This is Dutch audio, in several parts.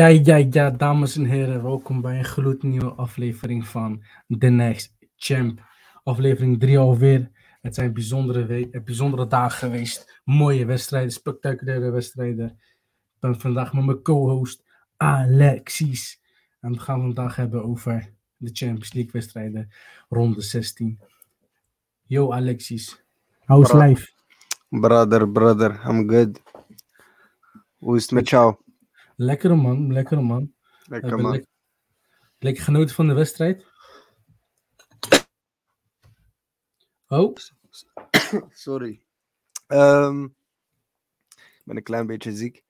Ja, ja, ja, dames en heren, welkom bij een gloednieuwe aflevering van The Next Champ. Aflevering 3 alweer. Het zijn bijzondere, week, eh, bijzondere dagen geweest. Mooie wedstrijden, spectaculaire wedstrijden. Ik ben vandaag met mijn co-host Alexis. En we gaan vandaag hebben over de Champions League wedstrijden, ronde 16. Yo Alexis, how's Bro. life? Brother, brother, I'm good. Hoe is het met jou? Lekker man, lekker man. Lekker man. lek- lekker genoten van de wedstrijd. Oh, Sorry. Ehm, ik ben een klein beetje ziek.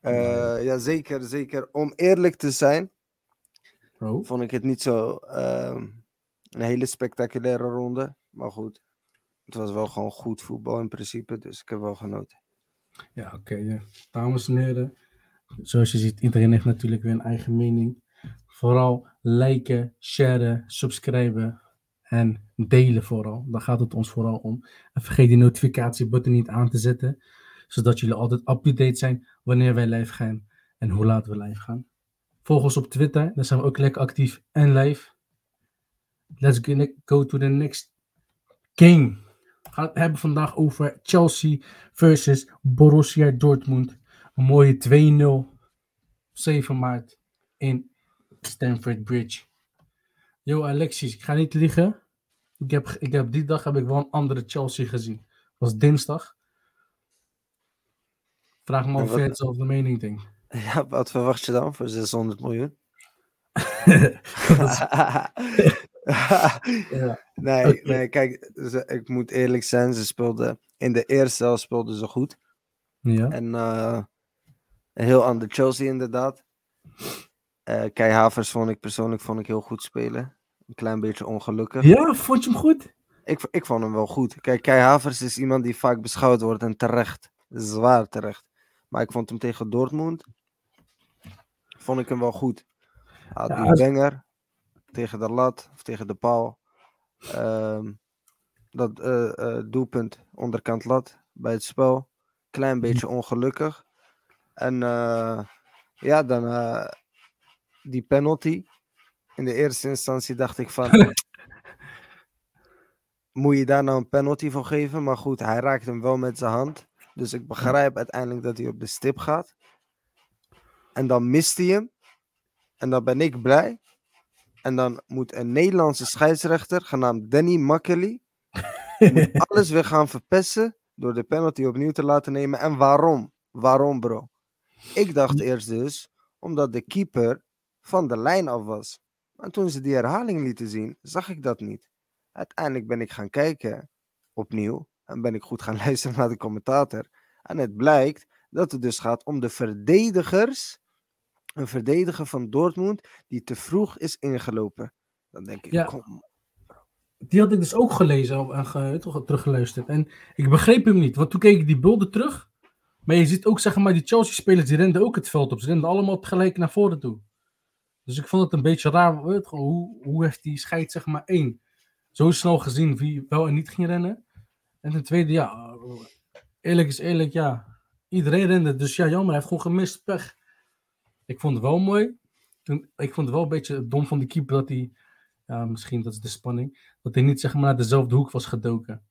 Eh, ja, zeker, zeker. Om eerlijk te zijn, bro. vond ik het niet zo ehm, een hele spectaculaire ronde. Maar goed, het was wel gewoon goed voetbal in principe, dus ik heb wel genoten. Ja, oké. ja. Dames en heren, zoals je ziet, iedereen heeft natuurlijk weer een eigen mening. Vooral liken, sharen, subscriben en delen vooral. Daar gaat het ons vooral om. En vergeet die notificatiebutton niet aan te zetten, zodat jullie altijd up-to-date zijn wanneer wij live gaan en hoe laat we live gaan. Volg ons op Twitter, daar zijn we ook lekker actief en live. Let's go- to the next game. We gaan het hebben vandaag over Chelsea versus Borussia Dortmund. Een mooie 2-0. 7 maart in Stamford Bridge. Yo Alexis, ik ga niet liegen. Ik heb, ik heb die dag heb ik wel een andere Chelsea gezien. Het was dinsdag. Vraag me of jij hetzelfde mening denkt. Ja, wat verwacht je dan voor 600 miljoen? Ja. nee, nee, kijk, ze- ik moet eerlijk zijn, ze speelden in de eerste helft speelden ze goed. ja. En eh, een heel ander Chelsea inderdaad. Eh Kai Havers vond ik persoonlijk vond ik heel goed spelen. Een klein beetje ongelukkig. Ja, vond je hem goed? Ik, ik vond hem wel goed. Kijk, Kai Havers is iemand die vaak beschouwd wordt en terecht. Zwaar terecht. Maar ik vond hem tegen Dortmund. Vond ik hem wel goed. Had Ja, die als- banger tegen de lat of tegen de paal. Ehm, dat eh, eh, doelpunt onderkant lat bij het spel. Klein beetje ongelukkig. En eh, ja, dan eh, die penalty. In de eerste instantie dacht ik van. moet je daar nou een penalty voor geven? Maar goed, hij raakt hem wel met zijn hand. Dus ik begrijp uiteindelijk dat hij op de stip gaat. En dan mist hij hem. En dan ben ik blij. En dan moet een Nederlandse scheidsrechter, genaamd Danny Makkely, alles weer gaan verpesten door de penalty opnieuw te laten nemen. En waarom? Waarom, bro? Ik dacht eerst dus, omdat de keeper van de lijn af was. Maar toen ze die herhaling lieten zien, zag ik dat niet. Uiteindelijk ben ik gaan kijken opnieuw en ben ik goed gaan luisteren naar de commentator. En het blijkt dat het dus gaat om de verdedigers. Een verdediger van Dortmund die te vroeg is ingelopen. Dan denk ik, Ja. kom, Die had ik dus ook gelezen en teruggeluisterd. En ik begreep hem niet, want toen keek ik die beelden terug. Maar je ziet ook, zeg maar, die Chelsea-spelers, die renden ook het veld op. Ze renden allemaal tegelijk naar voren toe. Dus ik vond het een beetje raar. Hoe, hoe heeft die scheid, zeg maar, één, zo snel gezien wie wel en niet ging rennen? En ten tweede, ja, eerlijk is eerlijk, ja. Iedereen rende, dus ja, jammer, hij heeft gewoon gemist, pech. Ik vond het wel mooi. Toen, ik vond het wel een beetje dom van die keeper dat hij, misschien dat is de spanning, dat hij niet zeg maar naar dezelfde hoek was gedoken.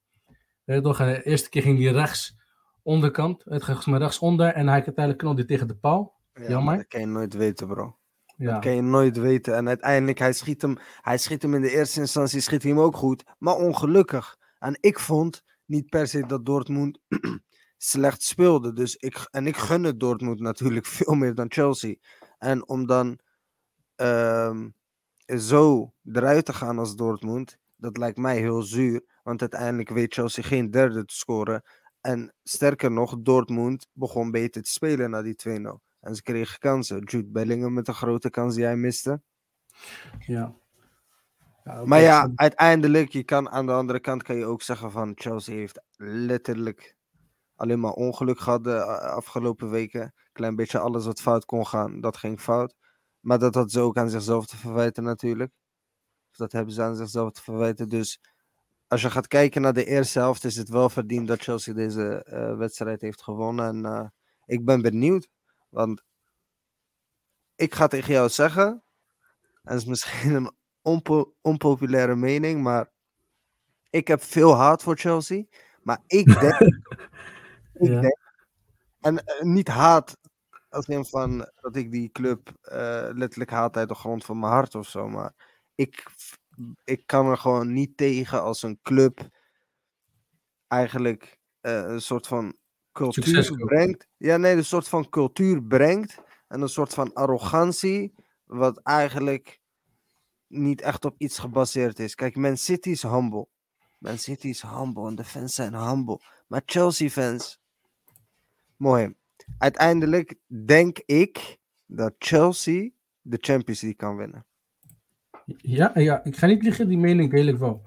Toch, de eerste keer ging hij rechts onderkant, het ging maar rechts onder en hij uiteindelijk knalde hij tegen de paal. ja, Jammer. dat kan je nooit weten, bro. Ja, Dat kan je nooit weten. En uiteindelijk, hij schiet, hem, hij schiet hem in de eerste instantie, schiet hij hem ook goed, maar ongelukkig. En ik vond niet per se dat Dortmund slecht speelde. Dus ik, en ik gun het Dortmund natuurlijk veel meer dan Chelsea. En om dan ehm, zo eruit te gaan als Dortmund, dat lijkt mij heel zuur. Want uiteindelijk weet Chelsea geen derde te scoren. En sterker nog, Dortmund begon beter te spelen na die 2-0. En ze kregen kansen. Jude Bellingham met een grote kans die hij miste. ja. Maar ja, uiteindelijk, je kan aan de andere kant kan je ook zeggen van Chelsea heeft letterlijk alleen maar ongeluk gehad de a- afgelopen weken. Klein beetje alles wat fout kon gaan, dat ging fout. Maar dat had ze ook aan zichzelf te verwijten natuurlijk. Of dat hebben ze aan zichzelf te verwijten. Dus als je gaat kijken naar de eerste helft, is het wel verdiend dat Chelsea deze eh, wedstrijd heeft gewonnen. En eh, ik ben benieuwd, want ik ga tegen jou zeggen, en dat is misschien een onpo- onpopulaire mening, maar ik heb veel haat voor Chelsea. Maar ik denk, ik Ja. denk en eh, niet haat als in van dat ik die club letterlijk haat uit de grond van mijn hart of zo. Maar ik, ik kan er gewoon niet tegen als een club eigenlijk eh, een soort van cultuur brengt. Ja, nee, een soort van cultuur brengt. En een soort van arrogantie, wat eigenlijk niet echt op iets gebaseerd is. Kijk, Man City is humble. Man City is humble en de fans zijn humble. Maar Chelsea fans, mooi. Uiteindelijk denk ik dat Chelsea de Champions League kan winnen. Ja, ja, ik ga niet liegen, die mening deel ik wel.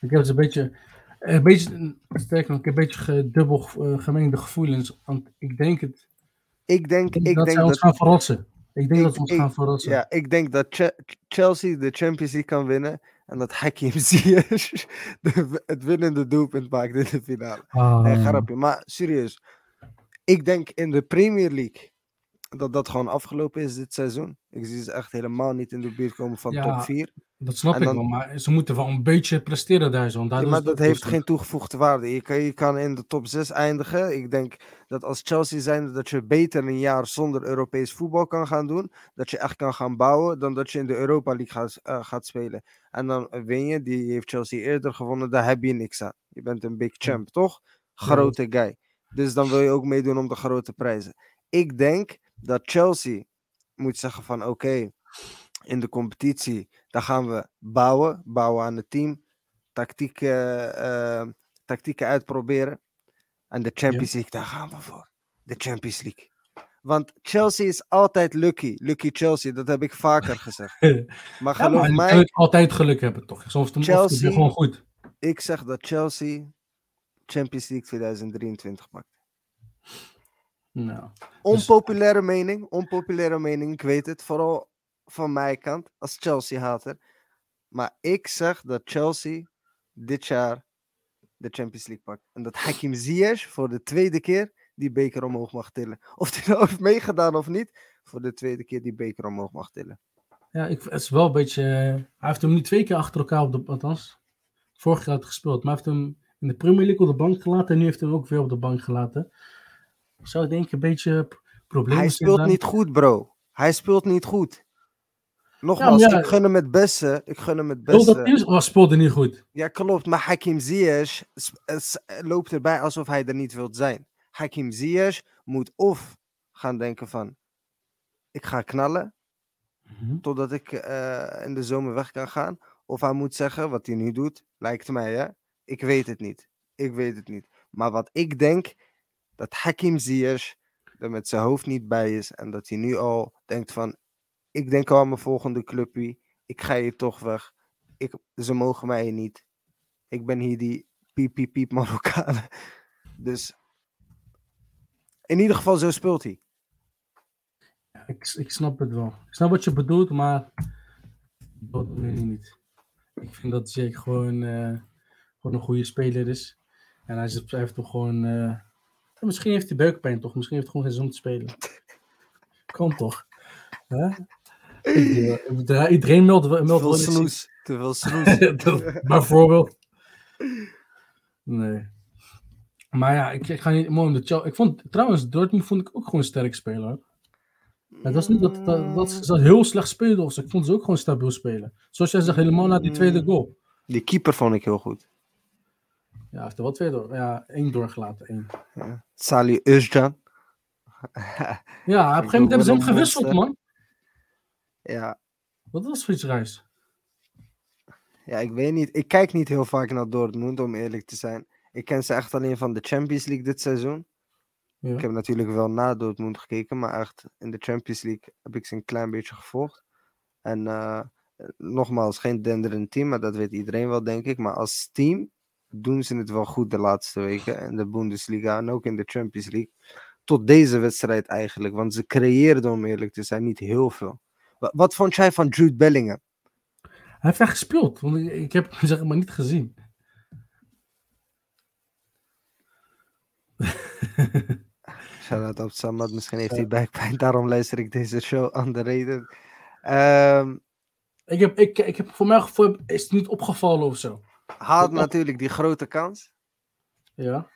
Ik heb het een beetje, een beetje sterker nog, ik heb een beetje gedubbel eh, gemengde gevoelens. Want ik denk het, Ik denk, ik dat denk zij ons dat gaan verrassen. Ik denk Ik- dat ze ons ik- gaan verrassen. Ja, ik denk dat Che- Chelsea de Champions League kan winnen. En dat Hakim Ziyech het winnende doelpunt maakt in de finale. Ah, Nee, grapje. Maar serieus. Ik denk in de Premier League dat dat gewoon afgelopen is dit seizoen. Ik zie ze echt helemaal niet in de buurt komen van Ja, top 4. dat snap en ik dan- wel, maar ze moeten wel een beetje presteren daar zo. Ja, maar dat heeft geen toegevoegde waarde. Je kan, je kan in de top 6 eindigen. Ik denk dat als Chelsea zijn dat je beter een jaar zonder Europees voetbal kan gaan doen. Dat je echt kan gaan bouwen dan dat je in de Europa League gaat, eh, gaat spelen. En dan win je, die heeft Chelsea eerder gewonnen, daar heb je niks aan. Je bent een big champ, toch? Grote guy. Dus dan wil je ook meedoen om de grote prijzen. Ik denk dat Chelsea moet zeggen van oké, in de competitie, daar gaan we bouwen. Bouwen aan het team. Tactieken, eh, tactieken uitproberen. En de Champions League, daar gaan we voor. De Champions League. Want Chelsea is altijd lucky. Lucky Chelsea, dat heb ik vaker gezegd. Maar Ja, geloof maar je mij, kan altijd geluk hebben, toch? Soms Chelsea- het gewoon goed. ik zeg dat Chelsea Champions League 2023 pakt. Nou, Onpopulaire mening, onpopulaire mening, ik weet het. Vooral van mijn kant, als Chelsea-hater. Maar ik zeg dat Chelsea dit jaar de Champions League pakt. En dat Hakim Ziyech voor de tweede keer die beker omhoog mag tillen. Of hij nou heeft meegedaan of niet, voor de tweede keer die beker omhoog mag tillen. ja, ik, het is wel een beetje... eh, hij heeft hem niet twee keer achter elkaar op de... Althans, vorig jaar had hij gespeeld. Maar hij heeft hem in de Premier League op de bank gelaten. En nu heeft hij hem ook weer op de bank gelaten. Ik zou denken een beetje problemen Hij speelt niet goed, bro. Hij speelt niet goed. Nogmaals, Ja, maar ja- ik gun hem het beste. Ik gun hem het dat beste. is, oh, speelde niet goed. Ja, klopt. Maar Hakim Ziyech s- s- loopt erbij alsof hij er niet wilt zijn. Hakim Ziyech moet of gaan denken van... Ik ga knallen Mhm. totdat ik eh, in de zomer weg kan gaan. Of hij moet zeggen, wat hij nu doet, lijkt mij hè. Ik weet het niet. Ik weet het niet. Maar wat ik denk, dat Hakim Ziyech er met zijn hoofd niet bij is. En dat hij nu al denkt van... Ik denk al aan mijn volgende clubje. Ik ga hier toch weg. Ik, ze mogen mij niet. Ik ben hier die piep piep piep Marokkaan. Dus in ieder geval zo speelt hij. Ik, ik snap het wel. Ik snap wat je bedoelt, maar dat weet ik niet. Ik vind dat Jake gewoon, eh, gewoon een goede speler is. En hij heeft toch gewoon... eh, misschien heeft hij buikpijn toch? Misschien heeft hij gewoon geen zin om te spelen. Kan toch? Hè? Ik, iedereen- Iedereen meldt, Te wel snoes. Te veel snoes. Dat- Bijvoorbeeld. Nee. Maar ja, ik, ik ga niet mooi om de Chelsea. Ik vond trouwens, Dortmund vond ik ook gewoon sterk spelen. hoor. Het was niet dat, dat, dat ze dat heel slecht speelden of zo. Ik vond ze ook gewoon stabiel spelen. Zoals jij zegt, helemaal na die tweede goal. Die keeper vond ik heel goed. Ja, heeft er wel twee door. Ja, één doorgelaten. Één. Ja. Salih Özcan. Ja, op een gegeven moment hebben ze hem gewisseld, man. ja. Wat was Frits Reis? ja, ik weet niet. Ik kijk niet heel vaak naar Dortmund, om eerlijk te zijn. Ik ken ze echt alleen van de Champions League dit seizoen. Ja. Ik heb natuurlijk wel na Dortmund gekeken, maar echt in de Champions League heb ik ze een klein beetje gevolgd. En eh, nogmaals, geen denderend team, maar dat weet iedereen wel, denk ik. Maar als team doen ze het wel goed de laatste weken. En de Bundesliga en ook in de Champions League. Tot deze wedstrijd eigenlijk. Want ze creëren om eerlijk te zijn, niet heel veel. Wat, vond jij van Jude Bellingham? Hij heeft daar gespeeld. Want ik, heb hem zeg maar niet gezien. Shout-out op Samad. Misschien heeft hij buikpijn. Daarom luister ik deze show aan de reden. Ehm, ik heb, ik, ik heb, voor mij gevoel is het niet opgevallen of zo had natuurlijk die grote kans, Ja.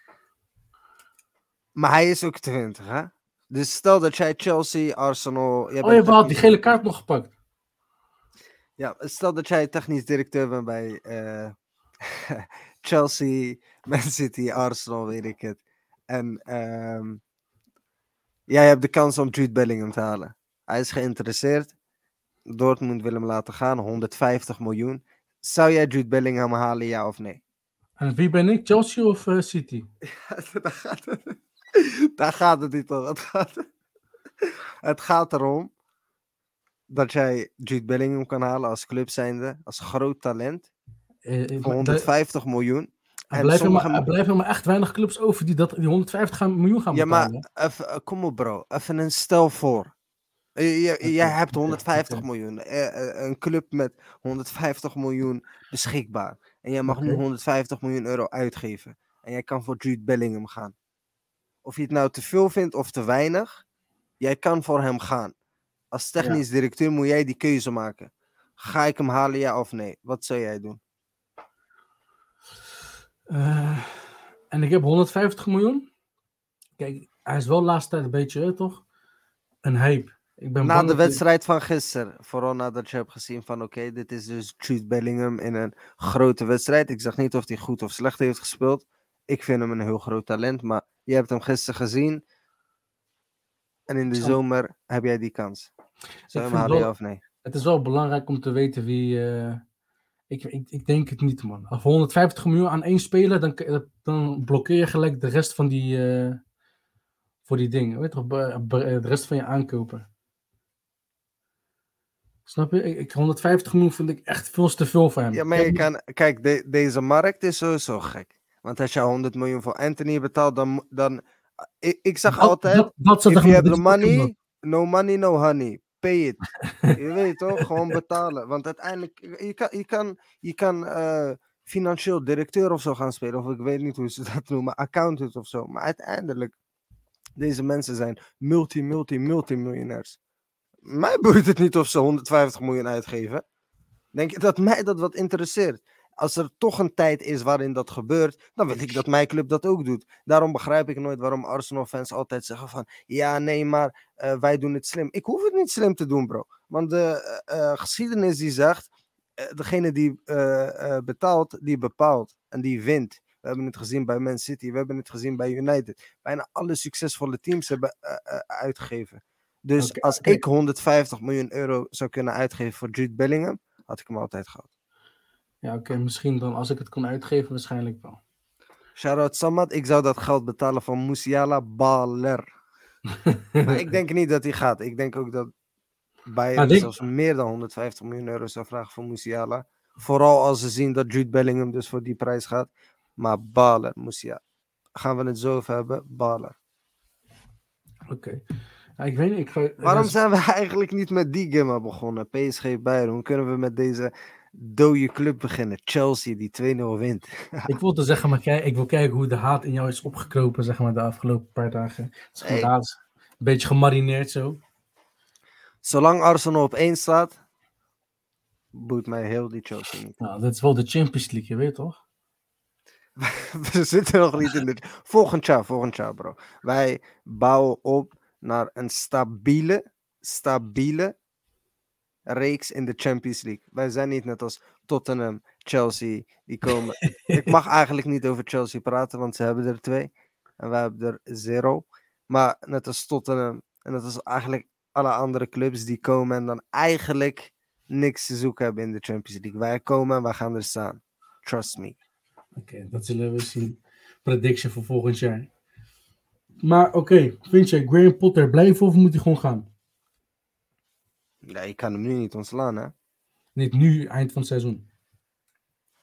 maar hij is ook 20, hè? Dus stel dat jij Chelsea, Arsenal... jij Oh, bent je had die gele kaart nog gepakt. Ja, stel dat jij technisch directeur bent bij eh, Chelsea, Man City, Arsenal, weet ik het. En ehm, jij hebt de kans om Jude Bellingham te halen. Hij is geïnteresseerd. Dortmund wil hem laten gaan, 150 miljoen. Zou jij Jude Bellingham halen, ja of nee? En wie ben ik? Chelsea of eh, City? Daar gaat het, daar gaat het niet om. Het gaat, het gaat erom dat jij Jude Bellingham kan halen als club zijnde, als groot talent, Eh, eh, voor maar 150 miljoen. Er En blijven, sommige maar, er blijven maar echt weinig clubs over die, dat, die 150 gaan, miljoen gaan Ja, maar betalen. even, kom op bro, even een stel voor. Eh, jij hebt oké, 150 oké. miljoen, eh, eh, een club met 150 miljoen beschikbaar. En jij mag nu Oké. 150 miljoen euro uitgeven. En jij kan voor Jude Bellingham gaan. Of je het nou te veel vindt of te weinig, jij kan voor hem gaan. Als technisch directeur moet jij die keuze maken. Ga ik hem halen, ja of nee? Wat zou jij doen? En ik heb 150 miljoen. Kijk, hij is wel de laatste tijd een beetje, toch? Een hype. Ik ben Na de wedstrijd van gisteren, vooral nadat je hebt gezien van oké, dit is dus Jude Bellingham in een grote wedstrijd. Ik zeg niet of hij goed of slecht heeft gespeeld. Ik vind hem een heel groot talent, maar je hebt hem gisteren gezien. En in de Zo. zomer heb jij die kans. Zou je hem halen, wel- of nee? Het is wel belangrijk om te weten wie. eh, ik, ik, ik denk het niet, man. Voor 150 miljoen aan één speler, dan, dan blokkeer je gelijk de rest van die. eh, voor die dingen. Weet je toch? de rest van je aankopen. Snap je? Ik, ik- 150 miljoen vind ik echt veel te veel voor hem. Ja, maar je kan, kijk, de- deze markt is sowieso gek. Want als je 100 miljoen voor Anthony betaalt, dan. dan ik, ik zeg dat- altijd. Dat, dat If you have the money, no money, no honey. Pay it. je weet toch? Gewoon betalen. Want uiteindelijk, je kan, je kan, je kan eh, financieel directeur of zo gaan spelen. Of ik weet niet hoe ze dat noemen, accountant of zo. Maar uiteindelijk, deze mensen zijn multi, multi, multimiljonairs. Mij boeit het niet of ze 150 miljoen uitgeven. Denk je dat mij dat wat interesseert? Als er toch een tijd is waarin dat gebeurt, dan wil ik dat mijn club dat ook doet. Daarom begrijp ik nooit waarom Arsenal-fans altijd zeggen van... Ja, nee, maar eh, wij doen het slim. Ik hoef het niet slim te doen, bro. Want de eh, eh, geschiedenis die zegt... degene die betaalt, die bepaalt. En die wint. We hebben het gezien bij Man City. We hebben het gezien bij United. Bijna alle succesvolle teams hebben uitgegeven. Dus als ik 150 miljoen euro zou kunnen uitgeven voor Jude Bellingham... had ik hem altijd gehad. Ja, oké, misschien dan als ik het kon uitgeven, waarschijnlijk wel. Shout-out Samad. Ik zou dat geld betalen van Musiala baller. Maar ik denk niet dat hij gaat. Ik denk ook dat Bayern Maar denk- zelfs meer dan 150 miljoen euro zou vragen voor Musiala. Vooral als ze zien dat Jude Bellingham dus voor die prijs gaat. Maar baller, Musiala. Gaan we het zo over hebben? Baller. Oké. Ja, ik weet niet. Ik ga, Waarom zijn we eigenlijk niet met die gimma begonnen? PSG Bayern. Hoe kunnen we met deze dode club beginnen? Chelsea die 2-0 wint. Ik wilde zeggen, maar kijk, ik wil kijken hoe de haat in jou is opgekropen, zeg maar, de afgelopen paar dagen. Het is gewoon Hey. haat. Een beetje gemarineerd zo. Zolang Arsenal op 1 staat, boeit mij heel die Chelsea niet. Nou, dat is wel de Champions League, je weet toch? We zitten nog niet in dit. Volgend jaar, volgend jaar, bro. Wij bouwen op naar een stabiele, stabiele reeks in de Champions League. Wij zijn niet net als Tottenham, Chelsea, die komen. Ik mag eigenlijk niet over Chelsea praten, want ze hebben er twee. En wij hebben er zero. Maar net als Tottenham en net als eigenlijk alle andere clubs die komen en dan eigenlijk niks te zoeken hebben in de Champions League. Wij komen en wij gaan er staan. Trust me. Oké, dat zullen we zien. Prediction voor volgend jaar. Maar oké, vind je Graham Potter blijven of moet hij gewoon gaan? Nee, ik kan hem nu niet ontslaan, hè? Niet nu, eind van het seizoen.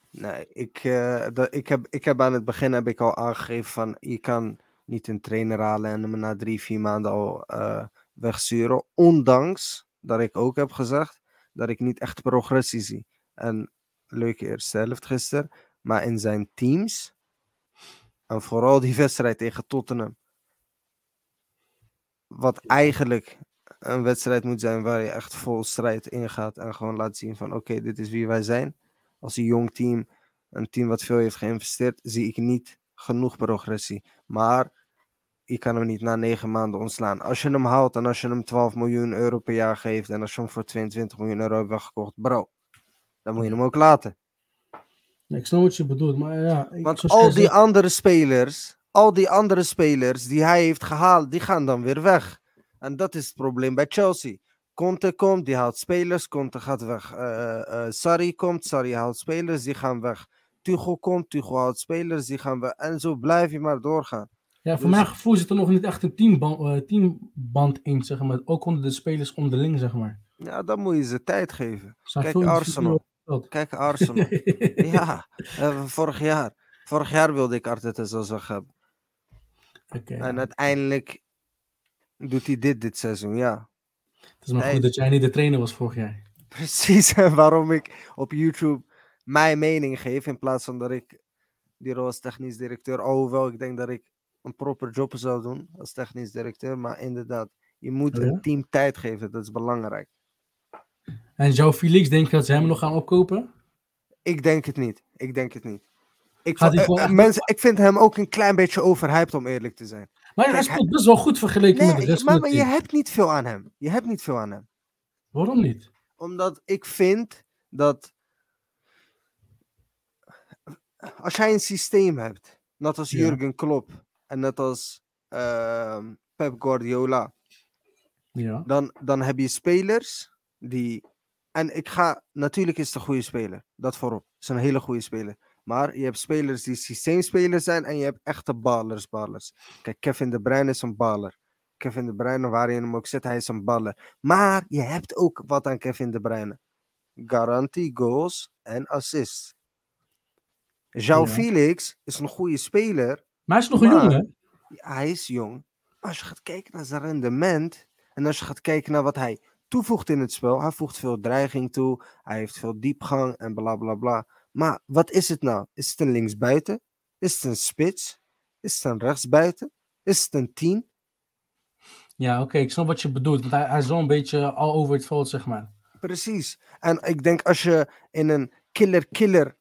Nee, ik, eh, dat, ik, heb, ik heb aan het begin heb ik al aangegeven van je kan niet een trainer halen en hem na drie, vier maanden al eh, wegsturen. Ondanks dat ik ook heb gezegd dat ik niet echt progressie zie. En leuke eerste helft gisteren, maar in zijn teams en vooral die wedstrijd tegen Tottenham wat eigenlijk een wedstrijd moet zijn waar je echt vol strijd ingaat en gewoon laat zien van oké, dit is wie wij zijn. Als een jong team, een team wat veel heeft geïnvesteerd, zie ik niet genoeg progressie. Maar je kan hem niet na negen maanden ontslaan. Als je hem houdt en als je hem 12 miljoen euro per jaar geeft en als je hem voor 22 miljoen euro hebt weggekocht, bro, dan moet je hem ook laten. Ik snap wat je bedoelt, maar ja. ik- Want al die andere spelers, al die andere spelers die hij heeft gehaald, die gaan dan weer weg. En dat is het probleem bij Chelsea. Conte komt, die haalt spelers, Conte gaat weg. Eh, Sarri komt, Sarri haalt spelers, die gaan weg. Tuchel komt, Tuchel haalt spelers, die gaan weg. En zo blijf je maar doorgaan. Ja, voor Dus- mijn gevoel zit er nog niet echt een teamband, teamband in, zeg maar. Ook onder de spelers onderling, zeg maar. Ja, dan moet je ze tijd geven. Kijk, Arsenal. Kijk, Arsenal. ja, vorig jaar. Vorig jaar wilde ik Arteta zo weg En uiteindelijk doet hij dit dit seizoen, ja. Het is maar Nee. goed dat jij niet de trainer was vorig jaar. Precies, waarom ik op YouTube mijn mening geef in plaats van dat ik die rol als technisch directeur, alhoewel ik denk dat ik een proper job zou doen als technisch directeur, maar inderdaad, je moet Oh ja? een team tijd geven, dat is belangrijk. En Joe Felix, denk je dat ze hem nog gaan opkopen? Ik denk het niet, ik denk het niet. Ik, Gaat vo- hij eh, gewoon eh, mensen, ik vind hem ook een klein beetje overhyped om eerlijk te zijn. Maar hij speelt best wel goed vergeleken met de rest maar, van maar je hebt niet veel aan hem. Je hebt niet veel aan hem. Waarom niet? Omdat ik vind dat als jij een systeem hebt, net als Ja. Jurgen Klopp en net als ehm, Pep Guardiola, Ja. dan, dan heb je spelers die. En ik ga, natuurlijk is het een goede speler, dat voorop. Het is een hele goede speler. Maar je hebt spelers die systeemspelers zijn en je hebt echte ballers, ballers. Kijk, Kevin De Bruyne is een baller. Kevin De Bruyne, waar je hem ook zet, hij is een baller. Maar je hebt ook wat aan Kevin De Bruyne. Garantie, goals en assists. João Ja. Felix is een goede speler. Maar hij is nog een jongen, hè? Ja, hij is jong. Maar als je gaat kijken naar zijn rendement. En als je gaat kijken naar wat hij toevoegt in het spel. Hij voegt veel dreiging toe. Hij heeft veel diepgang en bla bla bla. Maar wat is het nou? Is het een linksbuiten? Is het een spits? Is het een rechtsbuiten? Is het een tien? Ja, oké, ik snap wat je bedoelt. Want hij, hij is wel een beetje al over het veld, zeg maar. Precies. En ik denk als je in een killer-killer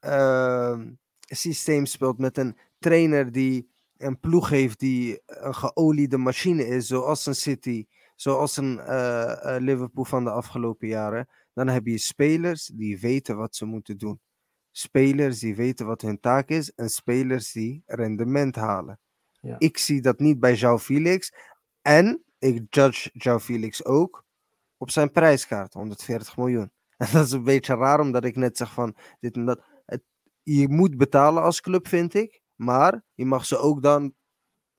ehm, systeem speelt met een trainer die een ploeg heeft die een geoliede machine is, zoals een City, zoals een eh, eh, Liverpool van de afgelopen jaren, dan heb je spelers die weten wat ze moeten doen. Spelers die weten wat hun taak is en spelers die rendement halen. Ja. Ik zie dat niet bij João Felix. En ik judge João Felix ook op zijn prijskaart, 140 miljoen. En dat is een beetje raar, omdat ik net zeg van dit en dat. Het, je moet betalen als club, vind ik. Maar je mag ze ook dan,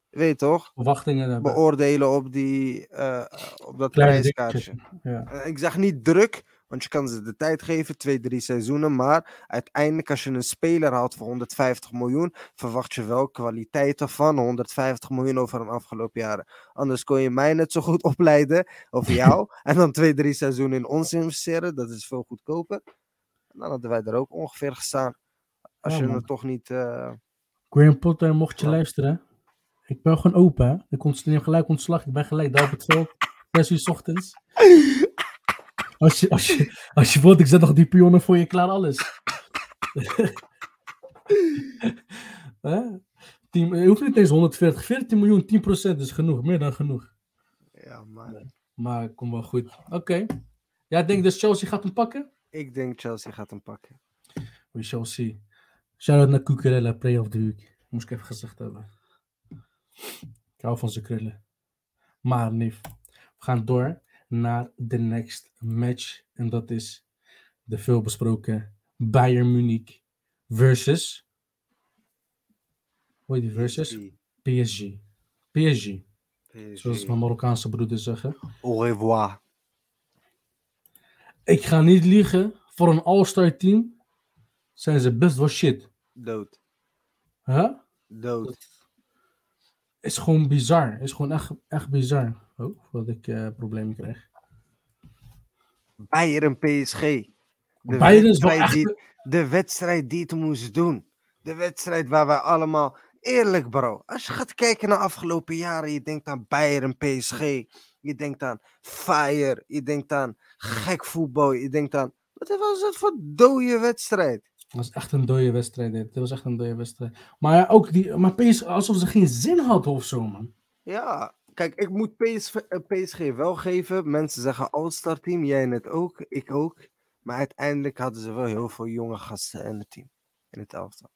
weet je toch, Verwachtingen beoordelen op, die, eh, op dat Kleine prijskaartje. Ja. Eh, Ik zeg niet druk, want je kan ze de tijd geven, twee, drie seizoenen. Maar uiteindelijk, als je een speler haalt voor 150 miljoen, verwacht je wel kwaliteiten van 150 miljoen over een afgelopen jaren. Anders kon je mij net zo goed opleiden, of jou, en dan twee, drie seizoenen in ons investeren. Dat is veel goedkoper. En dan hadden wij er ook ongeveer gestaan. Als Ja, je het toch niet. eh, Graham Potter, mocht je Ja. luisteren. Ik ben gewoon open. hè. Ik neem gelijk ontslag. Ik ben gelijk daar op het veld. 6 uur 's ochtends. Als je, als, je, als je wilt, ik zet nog die pionnen voor je klaar, alles. Hè? Team, je hoeft niet eens 140, 14 miljoen, 10% is genoeg, meer dan genoeg. ja, maar Maar kom wel goed. Oké. Ja, denk dus Chelsea gaat hem pakken? ik denk Chelsea gaat hem pakken. We shall see. Shout-out naar Cucurella, play of the week. Moest ik even gezegd hebben. Ik hou van zijn krullen. Maar lief, we gaan door naar de next match. En dat is de veelbesproken Bayern Munich versus... Hoe heet die versus? PSG. PSG, PSG. zoals mijn Marokkaanse broeders zeggen. Au revoir. Ik ga niet liegen, voor een all-star team zijn ze best wel shit. Dood. Huh? Dood. Is gewoon bizar. Is gewoon echt, echt bizar. Oh, wat ik eh, problemen krijg. Bayern PSG. De Bayern is wel wedstrijd, echt... die, de wedstrijd die het moest doen. De wedstrijd waar wij allemaal eerlijk, bro. Als je gaat kijken naar de afgelopen jaren, je denkt aan Bayern, PSG, je denkt aan Fire, je denkt aan gek voetbal, je denkt aan. Wat was dat voor dode wedstrijd? Het was echt een dode wedstrijd. Dit. Het was echt een dode wedstrijd. Maar ja, ook die. Maar PSG, alsof ze geen zin hadden of zo, man. Ja, kijk, ik moet PSG, eh, PSG wel geven. Mensen zeggen All-Star team, jij net ook, ik ook. Maar uiteindelijk hadden ze wel heel veel jonge gasten in het team. In het elftal.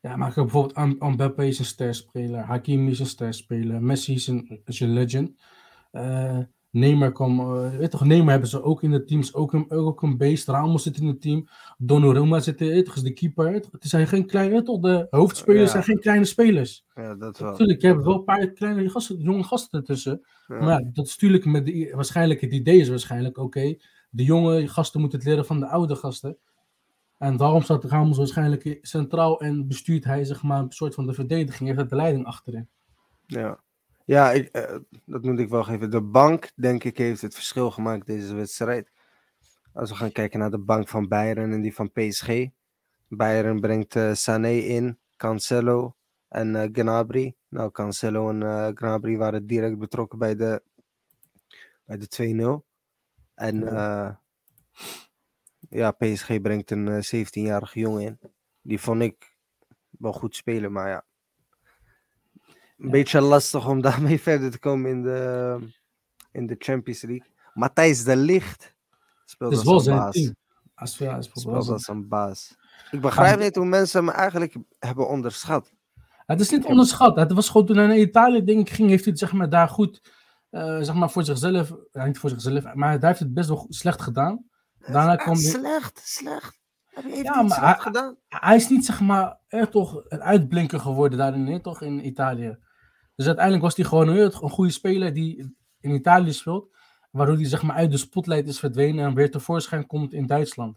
Ja, maar bijvoorbeeld Am- Mbappé is een sterspeler. Hakimi is een sterspeler. Messi is een, is een legend. Eh Neymar kwam, eh, weet toch, Neymar hebben ze ook in het team. Is ook een, ook een beest. Ramos zit in het team. Donnarumma zit in, toch, is de keeper. Het zijn geen kleine, toch, de hoofdspelers Ja. zijn geen kleine spelers. Ja, dat wel. Natuurlijk, je hebt wel een paar kleine gasten, jonge gasten ertussen. Ja. Maar ja, dat is natuurlijk met de, waarschijnlijk, het idee is waarschijnlijk, oké, de jonge gasten moeten het leren van de oude gasten. En daarom staat Ramos waarschijnlijk centraal en bestuurt hij zeg maar een soort van de verdediging, heeft de leiding achterin. Ja, ja ik, eh, dat moet ik wel geven. De bank, denk ik, heeft het verschil gemaakt deze wedstrijd. Als we gaan kijken naar de bank van Bayern en die van PSG. Bayern brengt eh, Sané in, Cancelo en eh, Gnabry. Nou, Cancelo en eh, Gnabry waren direct betrokken bij de, bij de 2-0. En ja, PSG brengt een eh, 17-jarige jongen in. Die vond ik wel goed spelen, maar ja. Een Ja. beetje lastig om daarmee verder te komen in de, in de Champions League. Matthijs de Licht speelt Het is als een baas. Als, ja, Speelt als een baas. Ik begrijp niet hoe mensen hem eigenlijk hebben onderschat. het is niet onderschat. Het was gewoon toen hij naar Italië denk ik, ging, heeft hij het zeg maar, daar goed, eh, zeg maar voor zichzelf, ja, niet voor zichzelf, maar hij heeft het best wel slecht gedaan. Daarna Ja, kwam hij- Slecht, slecht. Ja, hij iets maar slecht hij- gedaan? hij is niet zeg maar echt toch een uitblinker geworden daarin, toch in Italië. Dus uiteindelijk was hij gewoon een, een goede speler die in Italië speelt, waardoor hij zeg maar uit de spotlight is verdwenen en weer tevoorschijn komt in Duitsland.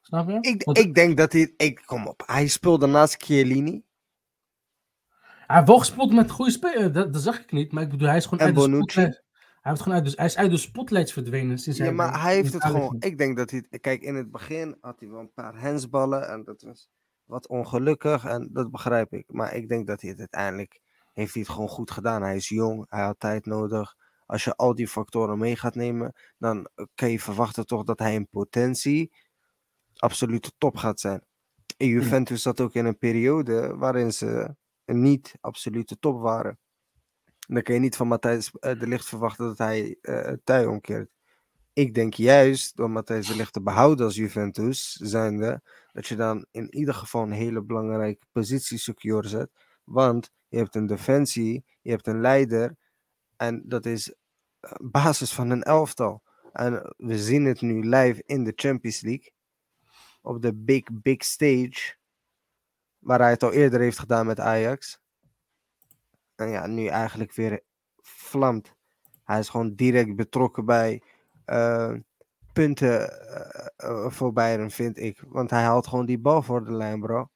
Snap je? Ik, Want ik denk dat hij... Ik, kom op, hij speelde naast Chiellini. Hij heeft wel gespeeld met goede spelers, dat, dat zag ik niet, maar ik bedoel, hij is gewoon En uit de spotlight. Hij, heeft gewoon uit, dus, hij is uit de spotlights verdwenen sinds Ja, maar hij heeft het gewoon. Ik denk dat hij. Kijk, in het begin had hij wel een paar hensballen. En dat was wat ongelukkig. En dat begrijp ik. Maar ik denk dat hij het uiteindelijk. Heeft hij het gewoon goed gedaan. Hij is jong. Hij had tijd nodig. Als je al die factoren mee gaat nemen. Dan kan je verwachten toch dat hij in potentie. absolute top gaat zijn. En Juventus zat ook in een periode. waarin ze niet absolute top waren. Dan kan je niet van Matthijs eh, de Licht verwachten dat hij eh, het tij omkeert. Ik denk juist door Matthijs de Ligt te behouden als Juventus, zijnde, dat je dan in ieder geval een hele belangrijke positie secure zet. Want je hebt een defensie, je hebt een leider en dat is eh, basis van een elftal. En we zien het nu live in de Champions League. Op de big, big stage. Waar hij het al eerder heeft gedaan met Ajax. En ja, nu eigenlijk weer vlamt. Hij is gewoon direct betrokken bij eh, punten eh, voor Bayern, vind ik. Want hij haalt gewoon die bal voor de lijn, bro.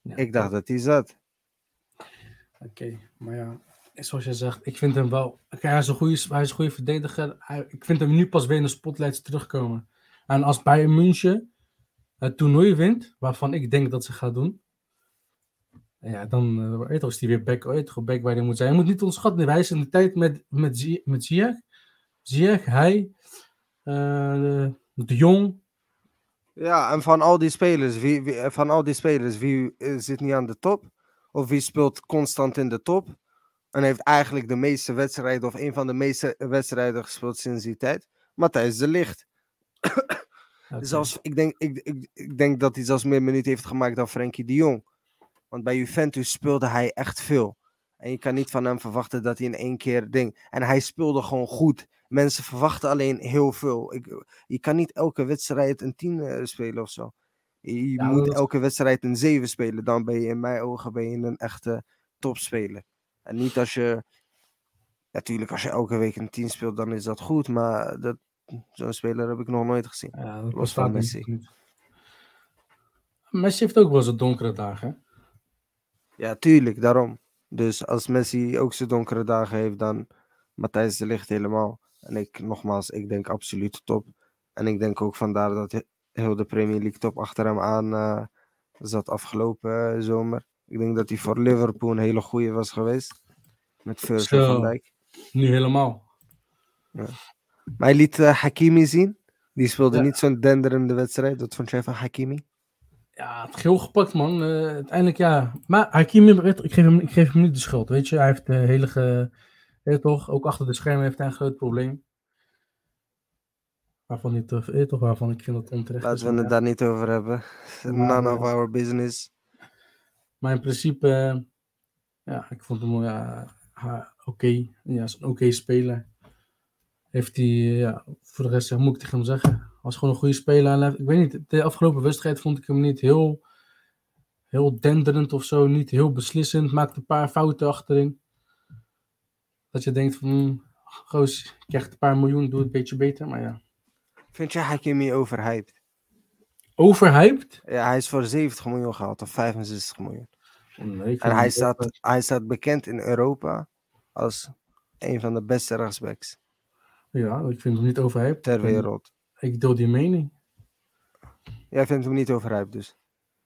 Ja, Ik dacht dat hij zat. Oké, maar ja, zoals je zegt, ik vind hem wel. Hij, is een goede, hij is een goede verdediger. Hij- ik vind hem nu pas weer in de spotlights terugkomen. En als Bayern München het toernooi wint, waarvan ik denk dat ze gaat doen. Ja, dan eh, toch, is hij weer back, toch, back waar hij moet zijn. Je moet niet onderschatten, hij is in de tijd met, met, met Ziyech. Ziyech, hij, eh, de, de Jong. Ja, en van al die spelers, wie, wie- eh, van al die spelers, wie eh, zit niet aan de top? Of wie speelt constant in de top? En heeft eigenlijk de meeste wedstrijden, of een van de meeste wedstrijden gespeeld sinds die tijd? Matthijs de Licht. Oké. Zelfs, ik, denk, ik, ik, ik denk dat hij zelfs meer minuten heeft gemaakt dan Frenkie de Jong. Want bij Juventus speelde hij echt veel. En je kan niet van hem verwachten dat hij in één keer ding. En hij speelde gewoon goed. Mensen verwachten alleen heel veel. Ik, je kan niet elke wedstrijd een 10 eh, spelen of zo. Je, Ja, moet dat elke wedstrijd een 7 spelen. Dan ben je in mijn ogen ben je een echte topspeler. En niet als je. Natuurlijk, als je elke week een 10 speelt, dan is dat goed. Maar dat, zo'n speler heb ik nog nooit gezien. Ja, dat Los van Messi. niet. Messi heeft ook wel zijn donkere dagen. Ja, tuurlijk, daarom. Dus als Messi ook zijn donkere dagen heeft, dan Matthijs de Ligt helemaal. En ik, nogmaals, ik denk absoluut top. En ik denk ook vandaar dat heel de Premier League top achter hem aan eh, zat afgelopen eh, zomer. Ik denk dat hij voor Liverpool een hele goede was geweest. Met Virgil van Dijk. Nu helemaal. Maar hij liet eh, Hakimi zien. Die speelde Ja. niet zo'n denderende wedstrijd. Wat vond jij van Hakimi? Ja, het geel gepakt, man. Eh, uiteindelijk, ja. Maar Hakimi, ik geef, hem, ik geef hem niet de schuld, weet je. Hij heeft de hele... Ge... toch, ook achter de schermen heeft hij een groot probleem. Waarvan, niet, eh, toch, waarvan ik vind dat onterecht. Laten we het ja. daar niet over hebben. None of our business. Maar in principe, eh, ja, ik vond hem ja, oké. Ja, is een oké speler. Heeft hij, eh, ja, voor de rest, ja, moet ik tegen hem zeggen. Was gewoon een goede speler. Ik weet niet, de afgelopen wedstrijd vond ik hem niet heel, heel denderend of zo. Niet heel beslissend. Maakte een paar fouten achterin. Dat je denkt van, hm, goos, je krijgt een paar miljoen, doe het een beetje beter. Maar ja, Vind je Hakimi overhyped? overhyped? Ja, hij is voor 70 miljoen gehaald of 65 miljoen. Nee, ik En hij staat, hij staat bekend in Europa als een van de beste rechtsbacks Ja, ik vind hem niet overhyped. ter wereld. Ik deel die mening. Jij vindt hem niet overhyped dus?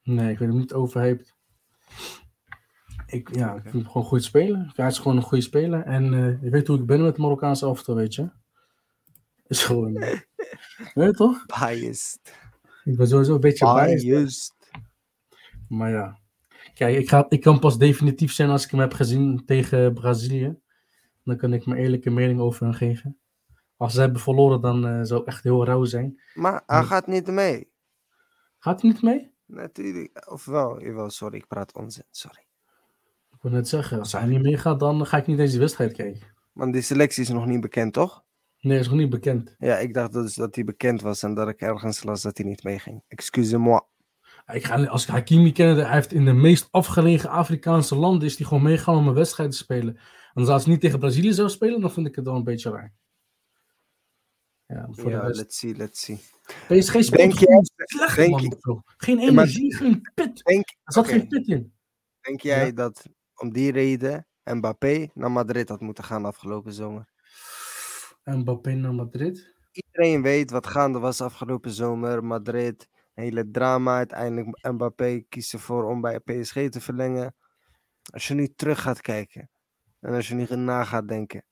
Nee, ik vind hem niet overhyped. Ik, ja, ik vind hem gewoon goed spelen. Hij is gewoon een goede speler. En eh, je weet hoe ik ben met het Marokkaanse elftal, weet je. Is gewoon... weet je toch? Biased. Ik ben sowieso een beetje biased. Biased. Maar ja. Kijk, ik, ga, ik kan pas definitief zijn als ik hem heb gezien tegen Brazilië. Dan kan ik mijn eerlijke mening over hem geven. Als ze hebben verloren, dan eh, zou ik echt heel rauw zijn. Maar hij gaat niet mee. Gaat hij niet mee? Natuurlijk. Of wel, jawel, sorry, ik praat onzin, sorry. Ik wil net zeggen, als hij niet meegaat, dan ga ik niet deze wedstrijd kijken. Want die selectie is nog niet bekend, toch? Nee, is nog niet bekend. Ja, ik dacht dus dat hij bekend was en dat ik ergens las dat hij niet meeging. Excusez-moi. Ik ga, als ik Hakimi ken, hij heeft in de meest afgelegen Afrikaanse landen is hij gewoon meegegaan om een wedstrijd te spelen. En als hij niet tegen Brazilië zou spelen, dan vind ik het wel een beetje raar. Ja, voor Ja, de let's see, let's see. PSG speelt Denk gewoon jij- slecht, denk man. je- bro. Geen maar- energie, geen pit. Denk, Er zat oké, geen pit in. denk jij Ja. dat om die reden Mbappé naar Madrid had moeten gaan afgelopen zomer? En Mbappé naar Madrid. Iedereen weet wat gaande was afgelopen zomer. Madrid, hele drama. Uiteindelijk Mbappé kiest ervoor om bij PSG te verlengen. Als je nu terug gaat kijken en als je nu na gaat denken.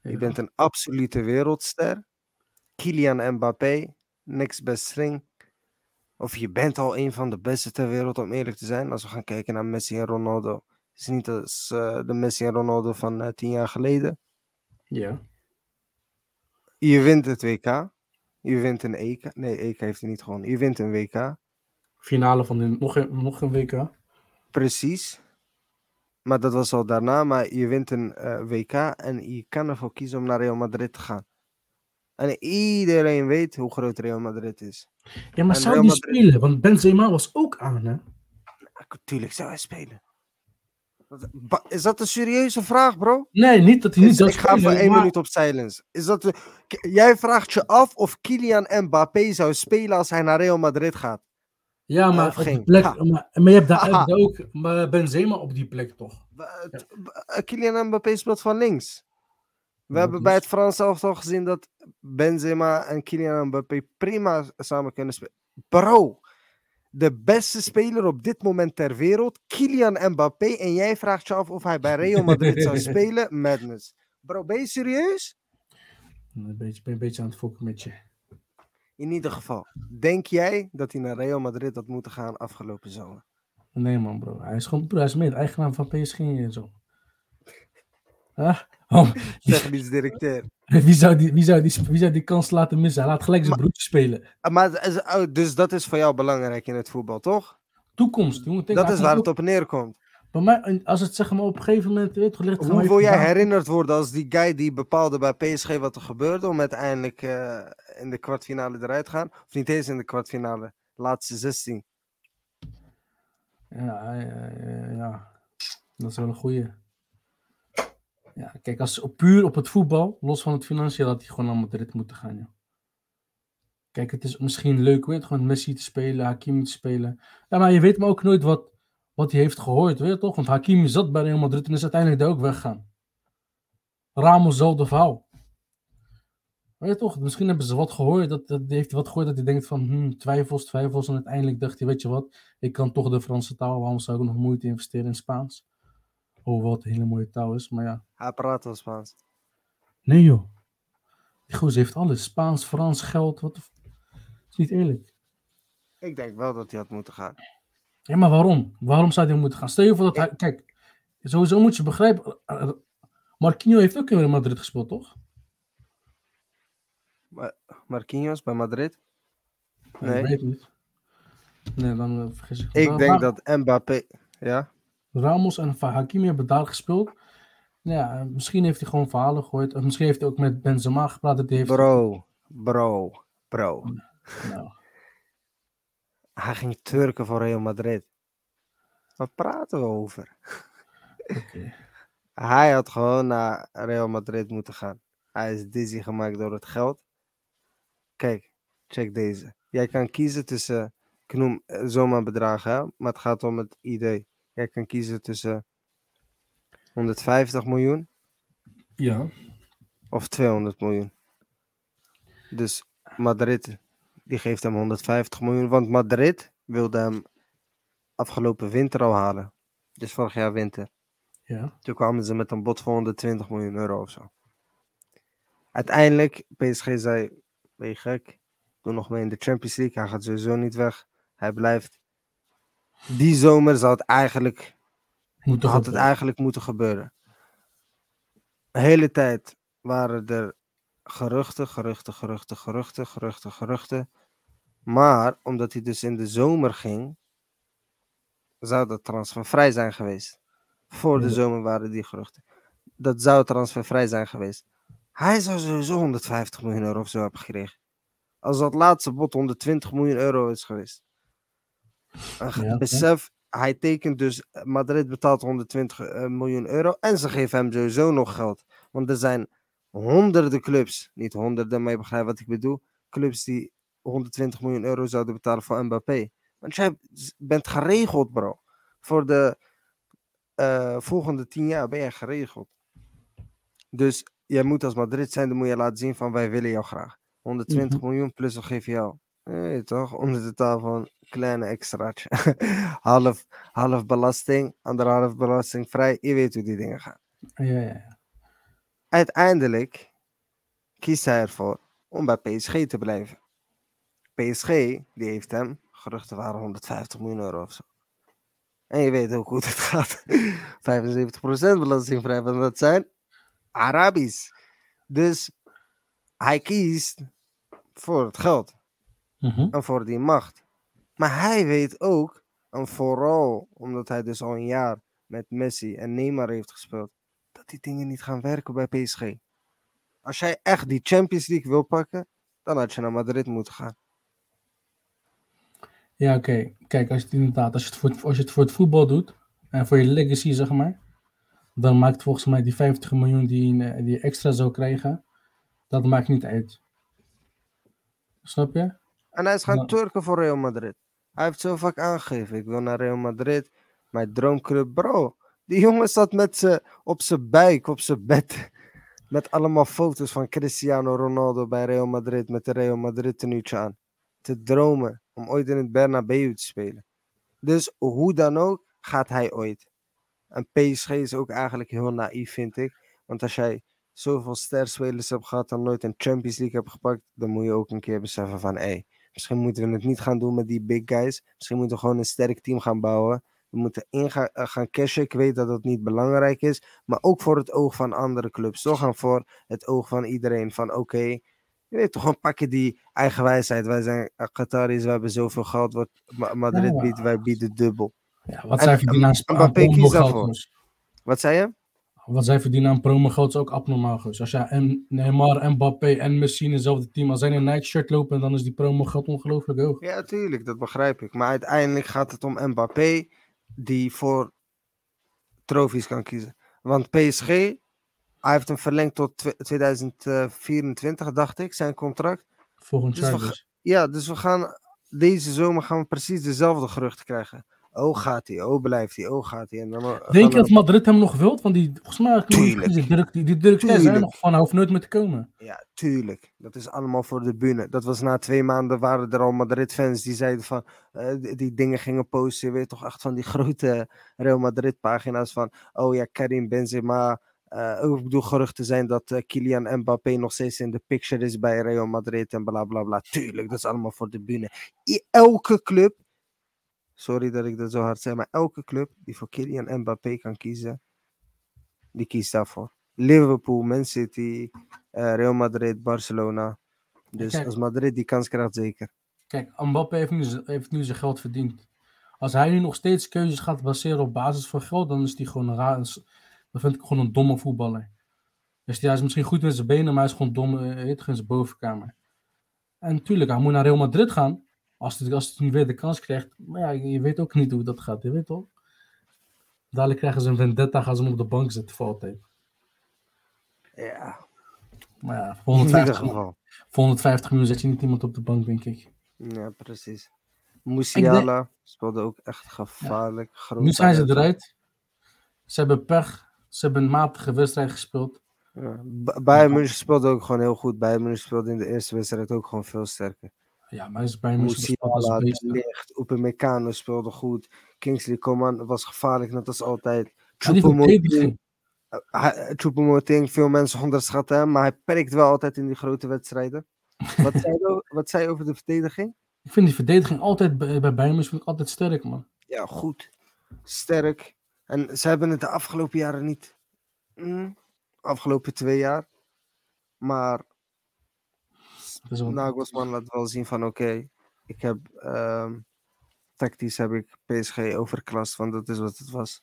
Je bent een absolute wereldster. Kylian Mbappé, niks best thing. Of je bent al een van de beste ter wereld, om eerlijk te zijn. Als we gaan kijken naar Messi en Ronaldo. Het is niet als eh, de Messi en Ronaldo van eh, tien jaar geleden. Ja. Je wint het WK. Je wint een EK. Nee, EK heeft hij niet gewonnen. Je wint een WK. Finale van de, nog, een, nog een WK. Precies. Maar dat was al daarna. Maar je wint een eh, WK en je kan ervoor kiezen om naar Real Madrid te gaan. En iedereen weet hoe groot Real Madrid is. Ja, maar En zou Real die Madrid- spelen? Want Benzema was ook aan, hè? Tuurlijk zou hij spelen. Is dat een serieuze vraag, bro? Nee, niet dat hij niet Is- zou ik ga voor één maar- minuut op silence. Is dat de- Jij vraagt je af of Kylian Mbappé zou spelen als hij naar Real Madrid gaat. Ja, maar, op die plek, maar, maar je hebt daar, heb ook Benzema op die plek toch? B- eh, Kylian Mbappé speelt van links. We Ja, hebben bij het Frans elftal gezien dat Benzema en Kylian Mbappé prima samen kunnen spelen. Bro, de beste speler op dit moment ter wereld, Kylian Mbappé. En jij vraagt je af of hij bij Real Madrid zou spelen? Madness. Bro, ben je serieus? Een beetje, ben een beetje aan het fokken met je. In ieder geval, denk jij dat hij naar Real Madrid had moeten gaan afgelopen zomer? Nee man bro, hij is gewoon hij is meer de eigenaar van PSG en zo. Ah, oh, Technisch directeur. wie, zou die, wie, zou die, wie zou die kans laten missen? Hij laat gelijk zijn broertje spelen. Ah, Maar, oh, dus dat is voor jou belangrijk in het voetbal, toch? Toekomst, jongen. Denk, Dat is waar het op neerkomt. Bij mij, als het zeg maar op een gegeven moment weet, ligt het Hoe wil jij herinnerd worden als die guy die bepaalde bij PSG wat er gebeurde om uiteindelijk eh, in de kwartfinale eruit te gaan? Of niet eens in de kwartfinale, laatste 16. Ja, ja, ja, ja, dat is wel een goeie. Ja, kijk, als puur op het voetbal, los van het financieel, had hij gewoon naar Madrid moeten gaan. Ja. Kijk, het is misschien leuk, weet gewoon Messi te spelen, Hakimi te spelen. Ja, maar je weet maar ook nooit wat, wat hij heeft gehoord, weet je toch? Want Hakimi zat bij Real Madrid en is uiteindelijk daar ook weggegaan. Ramos, zelfde verhaal. Weet je toch, misschien hebben ze wat gehoord. Dat, dat, heeft wat gehoord dat hij denkt van hmm, twijfels, twijfels. En uiteindelijk dacht hij, weet je wat, ik kan toch de Franse taal. Waarom zou ik nog moeite investeren in Spaans? Hoewel het een hele mooie taal is, maar ja. Hij praat wel Spaans. Nee joh. Die gozer heeft alles. Spaans, Frans, geld. Wat de f- is niet eerlijk. Ik denk wel dat hij had moeten gaan. Ja, maar waarom? Waarom zou hij moeten gaan? Stel je voor dat hij... Kijk, sowieso moet je begrijpen... eh, eh, Marquinhos heeft ook in Madrid gespeeld, toch? Marquinhos bij Madrid? Nee. Nee. Ik weet het niet. Nee, dan eh, vergis ik. Ik denk dat Mbappé... Ja? Ramos en Hakimi hebben daar gespeeld. Ja, eh, misschien heeft hij gewoon verhalen gehoord. Of misschien heeft hij ook met Benzema gepraat. Dat heeft... Bro, bro, bro. Nou, Hij ging turken voor Real Madrid. Wat praten we over? Hij had gewoon naar Real Madrid moeten gaan. Hij is dizzy gemaakt door het geld. Kijk, check deze. Jij kan kiezen tussen, ik noem eh, zomaar bedragen, hè, maar het gaat om het idee. Jij kan kiezen tussen 150 miljoen Ja. of 200 miljoen. Dus Madrid, die geeft hem 150 miljoen, want Madrid wilde hem afgelopen winter al halen. Dus vorig jaar winter. Ja. Toen kwamen ze met een bod van 120 miljoen euro of zo. Uiteindelijk, PSG zei, ben je gek? Doe nog mee in de Champions League. Hij gaat sowieso niet weg. Hij blijft. Die zomer zou het eigenlijk, Moet toch had het eigenlijk moeten gebeuren. De hele tijd waren er geruchten, geruchten, geruchten, geruchten, geruchten, geruchten. Maar omdat hij dus in de zomer ging, zou dat transfervrij zijn geweest. Voor de zomer waren die geruchten. Dat zou transfervrij zijn geweest. Hij zou sowieso 150 miljoen euro of zo hebben gekregen. Als dat laatste bod 120 miljoen euro is geweest. Ja, besef, hij tekent dus, Madrid betaalt 120 eh, miljoen euro en ze geven hem sowieso nog geld. Want er zijn honderden clubs, niet honderden, maar je begrijpt wat ik bedoel, clubs die 120 miljoen euro zouden betalen voor Mbappé. Want jij bent geregeld, bro. Voor de eh, volgende tien jaar ben jij geregeld. Dus jij moet als Madrid zijn, dan moet je laten zien van wij willen jou graag. 120 miljoen plus we geven jou. Nee, toch? Onder de tafel een kleine extraatje. half, half belasting, anderhalf belastingvrij. Je weet hoe die dingen gaan. Ja, ja, ja. Uiteindelijk kiest hij ervoor om bij PSG te blijven. PSG, die heeft hem, geruchten waren 150 miljoen euro of zo. En je weet ook hoe het gaat. 75% belastingvrij, want dat zijn Arabisch. Dus hij kiest voor het geld Mhm. en voor die macht. Maar hij weet ook, en vooral omdat hij dus al een jaar met Messi en Neymar heeft gespeeld, dat die dingen niet gaan werken bij PSG. Als jij echt die Champions League wil pakken, dan had je naar Madrid moeten gaan. Ja, oké. Kijk, als je het inderdaad, als je het, voor het, als je het voor het voetbal doet en voor je legacy, zeg maar, dan maakt volgens mij die 50 miljoen die, je- die extra zou krijgen, dat maakt niet uit. Snap je? En hij is gaan Ja. turken voor Real Madrid. Hij heeft zo vaak aangegeven, ik wil naar Real Madrid, mijn droomclub. Bro, die jongen zat met z'n, op zijn buik, op zijn bed, met allemaal foto's van Cristiano Ronaldo bij Real Madrid, met de Real Madrid tenuutje aan. Te dromen om ooit in het Bernabeu te spelen. Dus hoe dan ook, gaat hij ooit. En PSG is ook eigenlijk heel naïef, vind ik. Want als jij zoveel sterspelers hebt gehad en nooit een Champions League hebt gepakt, dan moet je ook een keer beseffen van, hé, misschien moeten we het niet gaan doen met die big guys. Misschien moeten we gewoon een sterk team gaan bouwen. We moeten in gaan, eh, gaan cashen. Ik weet dat dat niet belangrijk is, maar ook voor het oog van andere clubs, toch? En voor het oog van iedereen van, oké, je weet toch, gewoon pakken die eigen wijsheid. Wij zijn eh, Qataris, we hebben zoveel geld, wat Ma- Madrid biedt, wij bieden dubbel. Ja, wat En- zij verdienen aan, aan Mbappé kiest daarvoor. Wat zei je? Wat zij verdienen aan promogeld is ook abnormaal. Dus als jij en Neymar, Mbappé en Messi in hetzelfde team, als zij in een Nike shirt lopen, dan is die promogeld ongelooflijk hoog. Ja, tuurlijk, dat begrijp ik. Maar uiteindelijk gaat het om Mbappé, die voor trofies kan kiezen. Want PSG, hij heeft hem verlengd tot twe- 2024, dacht ik, zijn contract. Volgend Dus jaar dus. Ja, dus we gaan deze zomer gaan we precies dezelfde geruchten krijgen. Oh, gaat hij? Oh, blijft hij? Oh, gaat hij? En dan, eh, Denk je dat Madrid hem nog wilt? Want die, volgens mij, Tuurlijk. die druk, die, die druk zijn nog van, hij hoeft nooit meer te komen. Ja, tuurlijk. Dat is allemaal voor de bühne. Dat was na twee maanden waren er al Madrid-fans die zeiden van eh, die, die dingen gingen posten. Weet toch echt van die grote Real Madrid-pagina's van oh ja, Karim Benzema. eh ook, ik bedoel, geruchten zijn dat eh, Kylian Mbappé nog steeds in de picture is bij Real Madrid en bla bla bla. Tuurlijk, dat is allemaal voor de bühne. I- elke club, sorry dat ik dat zo hard zeg, maar elke club die voor Kylian Mbappé kan kiezen, die kiest daarvoor. Liverpool, Man City, eh, Real Madrid, Barcelona. Dus Kijk. als Madrid die kans krijgt, zeker. Kijk, Mbappé heeft nu, heeft nu zijn geld verdiend. Als hij nu nog steeds keuzes gaat baseren op basis van geld, dan is hij gewoon een raar. Dan vind ik gewoon een domme voetballer. Dus hij is misschien goed met zijn benen, maar hij is gewoon dom eh, weet je, in zijn bovenkamer. En natuurlijk, hij moet naar Real Madrid gaan. Als hij, als hij nu weer de kans krijgt. Maar ja, je weet ook niet hoe dat gaat, je weet toch? Dadelijk krijgen ze een vendetta, gaan ze hem op de bank zetten voor altijd. Ja, Maar ja, voor in ieder 150, geval. voor 150 miljoen zet je niet iemand op de bank, denk ik. Ja, precies. Musiala speelde ook echt gevaarlijk. groot Nu zijn ze eruit. Ze hebben pech. Ze hebben een matige wedstrijd gespeeld. Ja. Ba- Bayern München speelde ook gewoon heel goed. Bayern München speelde in de eerste wedstrijd ook gewoon veel sterker. Ja, maar is bij Musiala, Ligt, Upamecano speelde goed. Kingsley Coman was gevaarlijk, net als altijd. Die Choupo-Moting- veel mensen onderschatten hem, maar hij perkt wel altijd in die grote wedstrijden. Wat zei je, wat zei je over de verdediging? Ik vind die verdediging altijd bij, bij Bayern München vind ik altijd sterk, man. Ja, goed. Sterk. En ze hebben het de afgelopen jaren niet. Mm, afgelopen twee jaar. Maar Wel- Nagelsman laat wel zien van oké, ik heb ehm, tactisch heb ik PSG overklast, want dat is wat het was.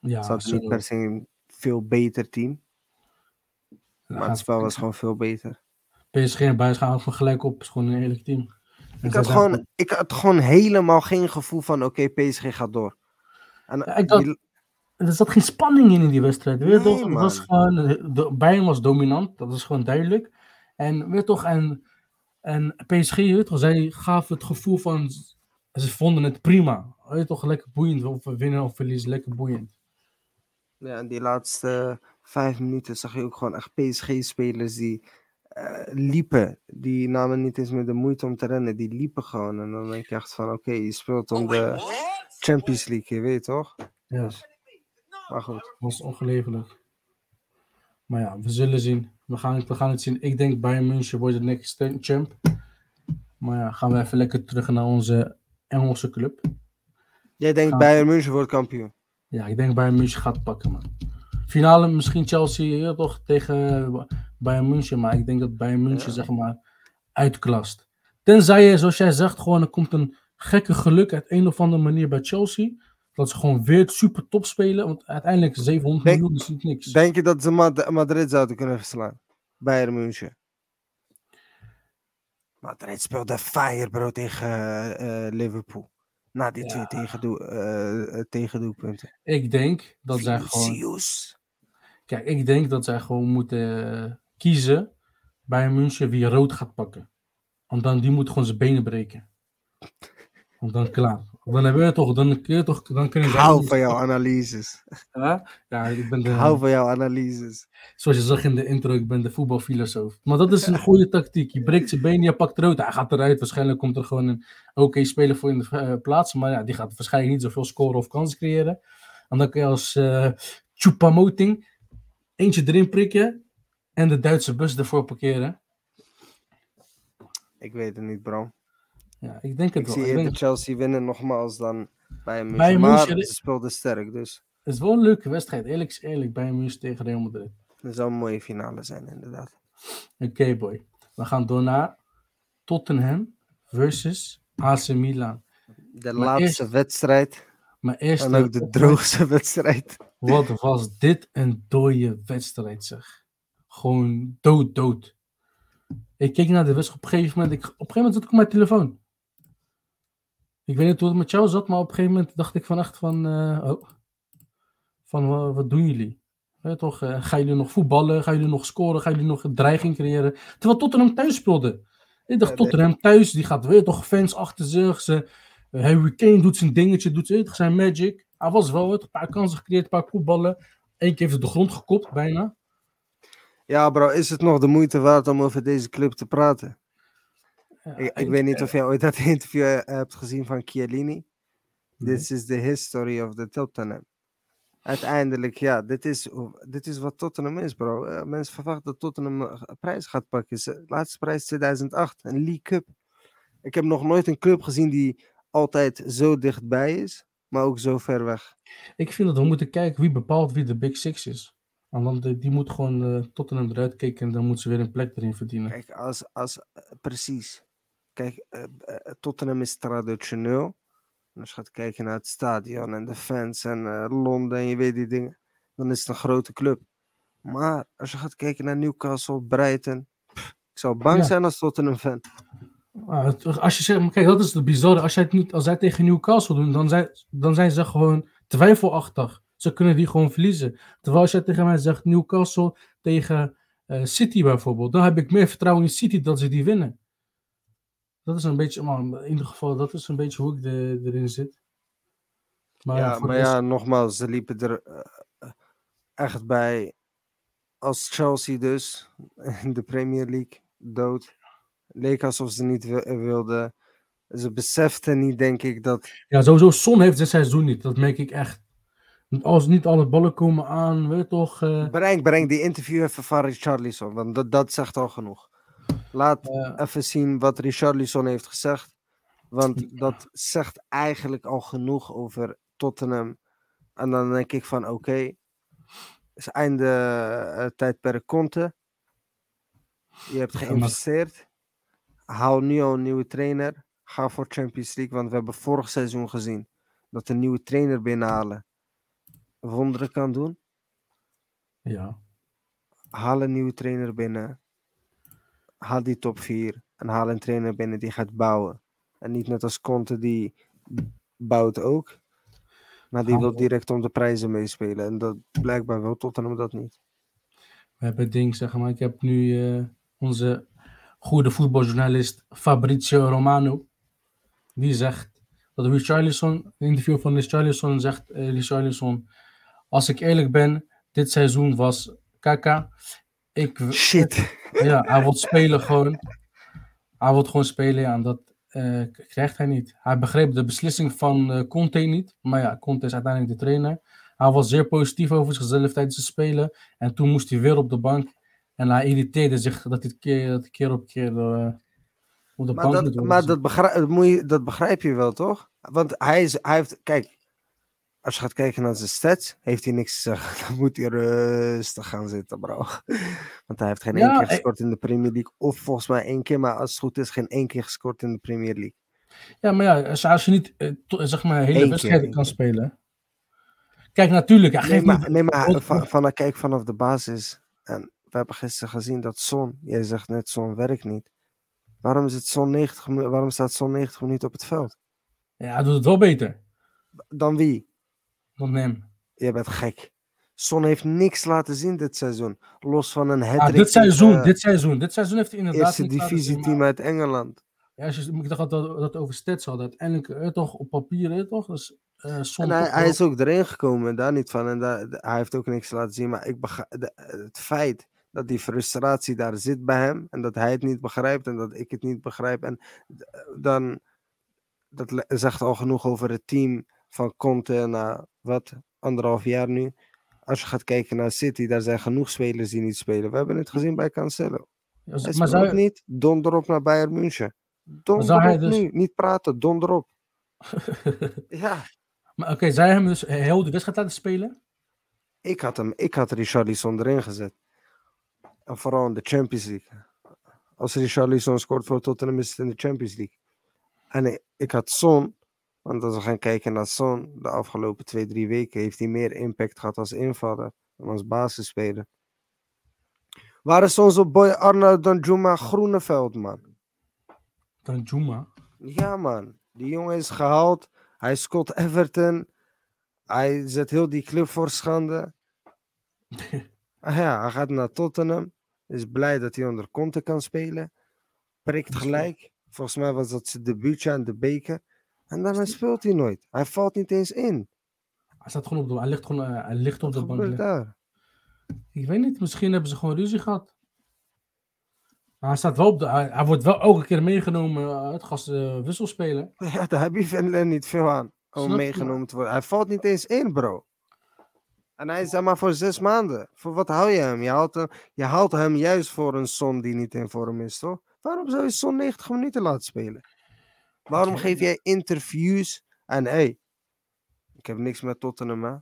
ja, Ze hadden niet per se een veel beter team, ja, maar het spel was gewoon veel beter. PSG en Bayern gaan gewoon gelijk op. Is gewoon een eerlijk team. En Ik had, gewoon, ik had gewoon helemaal geen gevoel van oké, PSG gaat door. En Ja, ik dacht- die- Er zat geen spanning in in die wedstrijd. Weet je Nee, toch? Het man. was gewoon, de, Bayern was dominant, dat is gewoon duidelijk. En weet je toch, en, en PSG, weet je toch, zij gaven het gevoel van, ze vonden het prima. Weet je toch, lekker boeiend, of we winnen of verliezen, lekker boeiend. Ja, in die laatste vijf minuten zag je ook gewoon echt PSG-spelers die eh, liepen. Die namen niet eens meer de moeite om te rennen, die liepen gewoon. En dan denk je echt van, oké, je speelt om de Champions League, je weet toch? Ja, maar goed. dat was ongelevelijk. Maar ja, we zullen zien. We gaan, het, we gaan het zien. Ik denk Bayern München wordt de next champ. Maar ja, gaan we even lekker terug naar onze Engelse club. Jij denkt Gaan- Bayern München wordt kampioen. Ja, ik denk Bayern München gaat pakken, man. Finale misschien Chelsea ja, toch tegen Bayern München, maar ik denk dat Bayern München Ja. zeg maar uitklast. Tenzij je, zoals jij zegt, gewoon er komt een gekke geluk uit een of andere manier bij Chelsea. Dat ze gewoon weer super top spelen, want uiteindelijk 700 Denk- miljoen is niet niks. Denk je dat ze Mad- Madrid zouden kunnen verslaan? Bayern München. Madrid speelde fire, bro, tegen eh, Liverpool. Na die Ja. twee tegendoe, eh, eh, tegendoelpunten. Ik denk dat zij gewoon, kijk, ik denk dat zij gewoon moeten kiezen bij München wie rood gaat pakken. Want dan die moet gewoon zijn benen breken. Want dan klaar. Dan hebben we toch, dan kun je toch, dan Ik zij hou van jouw analyses. Ja, ja ik ben de, hou van jouw analyses. zoals je zag in de intro, ik ben de voetbalfilosoof. Maar dat is een goede tactiek. Je breekt zijn benen, je pakt rood, hij gaat eruit. Waarschijnlijk komt er gewoon een oké speler voor in de eh, plaats. Maar ja, die gaat waarschijnlijk niet zoveel scoren of kansen creëren. En dan kun je als eh Choupo-Moting eentje erin prikken en de Duitse bus ervoor parkeren. Ik weet het niet, bro. Ja, ik denk het Ik wel. zie Ik denk, Chelsea winnen nogmaals dan Bayern München. Maar speelden sterk, dus het is wel een leuke wedstrijd. Eerlijk is eerlijk, bij München tegen Real Madrid. het zou een mooie finale zijn, inderdaad. Oké, boy. We gaan door naar Tottenham versus AC Milan. De Maar laatste eerst- wedstrijd Maar eerst en ook de droogste wedstrijd. Wat was dit een dode wedstrijd, zeg. Gewoon dood, dood. Ik keek naar de wedstrijd op een gegeven moment. Ik, op een gegeven moment zat ik op mijn telefoon. Ik weet niet hoe het met jou zat, maar op een gegeven moment dacht ik van echt van... eh, oh, van wa- wat doen jullie? Toch, eh, gaan jullie nog voetballen? Gaan jullie nog scoren? Gaan jullie nog een dreiging creëren? Terwijl Tottenham thuis speelde. Ik dacht, Ja, nee. Tottenham thuis, die gaat weer toch fans achter zich. Ze, Eh, Harry Kane doet zijn dingetje, doet het, zijn magic. Hij was wel het, een paar kansen gecreëerd, een paar koepballen. Eén keer heeft het de grond gekopt, bijna. Ja, bro, is het nog de moeite waard om over deze club te praten? Ik, ik weet niet of jij ooit dat interview eh, hebt gezien van Chiellini. Nee. This is the history of the Tottenham. Uiteindelijk, ja, dit is, dit is wat Tottenham is, bro. Eh, mensen verwachten dat Tottenham eh, een prijs gaat pakken. Laatste prijs 2008, een League Cup. Ik heb nog nooit een club gezien die altijd zo dichtbij is, maar ook zo ver weg. Ik vind dat we moeten kijken wie bepaalt wie de Big Six is. En dan, die, die moet gewoon eh, Tottenham eruit kijken en dan moet ze weer een plek erin verdienen. Kijk, als, als, eh, precies. Kijk, eh, eh, Tottenham is traditioneel. En als je gaat kijken naar het stadion en de fans en eh, Londen en je weet die dingen, dan is het een grote club. Maar als je gaat kijken naar Newcastle, Brighton, pff, ik zou bang Ja. zijn als Tottenham fan. Als je zegt, kijk, dat is het bizarre. Als, jij het niet, als zij tegen Newcastle doen, dan zijn, dan zijn ze gewoon twijfelachtig. Ze kunnen die gewoon verliezen. Terwijl als jij tegen mij zegt Newcastle tegen City bijvoorbeeld, dan heb ik meer vertrouwen in City dat ze die winnen. Dat is een beetje, in ieder geval, dat is een beetje hoe ik de, erin zit. Maar ja, maar ja, nogmaals, ze liepen er eh, echt bij als Chelsea dus in de Premier League dood. Leek alsof ze niet wi- wilden. Ze beseften niet, denk ik, dat Ja, sowieso, Son heeft dit seizoen niet. Dat merk ik echt. Als niet alle ballen komen aan, weet je toch. eh, Breng, breng die interview even van Richarlison, want dat, dat zegt al genoeg. Laat even zien wat Richarlison heeft gezegd. Want dat zegt eigenlijk al genoeg over Tottenham. En dan denk ik van oké, is einde eh, tijdperk Conte. Je hebt geïnvesteerd. Haal nu al een nieuwe trainer. Ga voor Champions League, want we hebben vorig seizoen gezien dat een nieuwe trainer binnenhalen wonderen kan doen. ja. haal een nieuwe trainer binnen. Haal die top 4. En haal een trainer binnen die gaat bouwen. En niet net als Conte die bouwt ook. Maar die wil direct om de prijzen meespelen. En dat blijkbaar wil Tottenham dat niet. We hebben het ding, zeg maar. Ik heb nu eh, onze goede voetbaljournalist Fabrizio Romano. Die zegt dat Richarlison, een interview van Richarlison, zegt eh, Richarlison, als ik eerlijk ben, dit seizoen was kaka. Ik, Shit. ja, hij wil spelen gewoon. Hij wil gewoon spelen ja, en dat eh, krijgt hij niet. Hij begreep de beslissing van eh, Conte niet. Maar ja, Conte is uiteindelijk de trainer. Hij was zeer positief over zichzelf tijdens het spelen. En toen moest hij weer op de bank. En hij irriteerde zich dat hij keer, dat hij keer op keer eh, op de Maar, bank dat, maar dat, begrijp, dat, moet je, dat begrijp je wel, toch? Want hij, is, hij heeft... Kijk, als je gaat kijken naar zijn stats, heeft hij niks te zeggen. Dan moet hij rustig gaan zitten, bro. Want hij heeft geen Ja, één keer ik- gescoord in de Premier League. Of volgens mij één keer, maar als het goed is, geen één keer gescoord in de Premier League. Ja, maar ja, als, je niet eh, zeg maar hele wedstrijden kan spelen. Kijk, natuurlijk, hij Nee, maar, nee, maar grote- van, van, kijk vanaf de basis. En we hebben gisteren gezien dat Son, jij zegt net Son werkt niet. Waarom, is het Son 90, minu- waarom staat Son 90 minuten op het veld? Ja, hij doet het wel beter Dan wie? Jij bent gek. Son heeft niks laten zien dit seizoen. Los van een Ah, hat dit seizoen, dit seizoen, dit seizoen heeft hij inderdaad eerste divisieteam uit Engeland. Ja, als je, ik dacht dat dat over stats hadden. Uiteindelijk, eh, toch, op papier, eh, toch? Dus, Son En hij, hij is ook erin gekomen, daar niet van. En daar, hij heeft ook niks laten zien. Maar ik de- het feit dat die frustratie daar zit bij hem. En dat hij het niet begrijpt en dat ik het niet begrijp. En dan, dat zegt al genoeg over het team van Conte na wat, anderhalf jaar nu. Als je gaat kijken naar City, daar zijn genoeg spelers die niet spelen. We hebben het gezien bij Cancelo. Ja, Hij maar speelt zou, niet, donder op naar Bayern München. Donder zou hij op dus- nu, niet praten, donder op. Ja, maar oké, zij hem dus heel de wedstrijd laten spelen? ik had hem, ik had Richarlison erin gezet. En vooral in de Champions League. Als Richarlison scoort voor Tottenham is het in de Champions League. En ik, ik had Son, want als we gaan kijken naar Son, de afgelopen twee, drie weken heeft hij meer impact gehad als invaller dan als basisspeler. Waar is onze boy Arnold Danjuma Groeneveld, man? Dan Juma. Ja, man. Die jongen is gehaald. Hij scoort Everton. Hij zet heel die club voor schande. Ah ja, hij gaat naar Tottenham. Is blij dat hij onder Conte kan spelen. Prikt gelijk. Volgens mij was dat zijn debuutje aan de beker. En daarna speelt hij nooit. Hij valt niet eens in. Hij staat gewoon op de, hij ligt gewoon, eh, hij ligt op Wat de bank. daar? Ik weet niet, misschien hebben ze gewoon ruzie gehad. Maar hij staat wel op de, hij, hij wordt wel elke keer meegenomen eh, uit gast eh, wisselspeler. Ja, daar heb je Finland niet veel aan. Om Snap je? meegenomen te worden. Hij valt niet eens in, bro. En hij is daar maar voor zes maanden. Voor wat hou je hem? Je haalt hem, je haalt hem juist voor een Son die niet in vorm is, toch? Waarom zou je Son 90 minuten laten spelen? Waarom geef jij interviews en hey, ik heb niks met Tottenham, hè?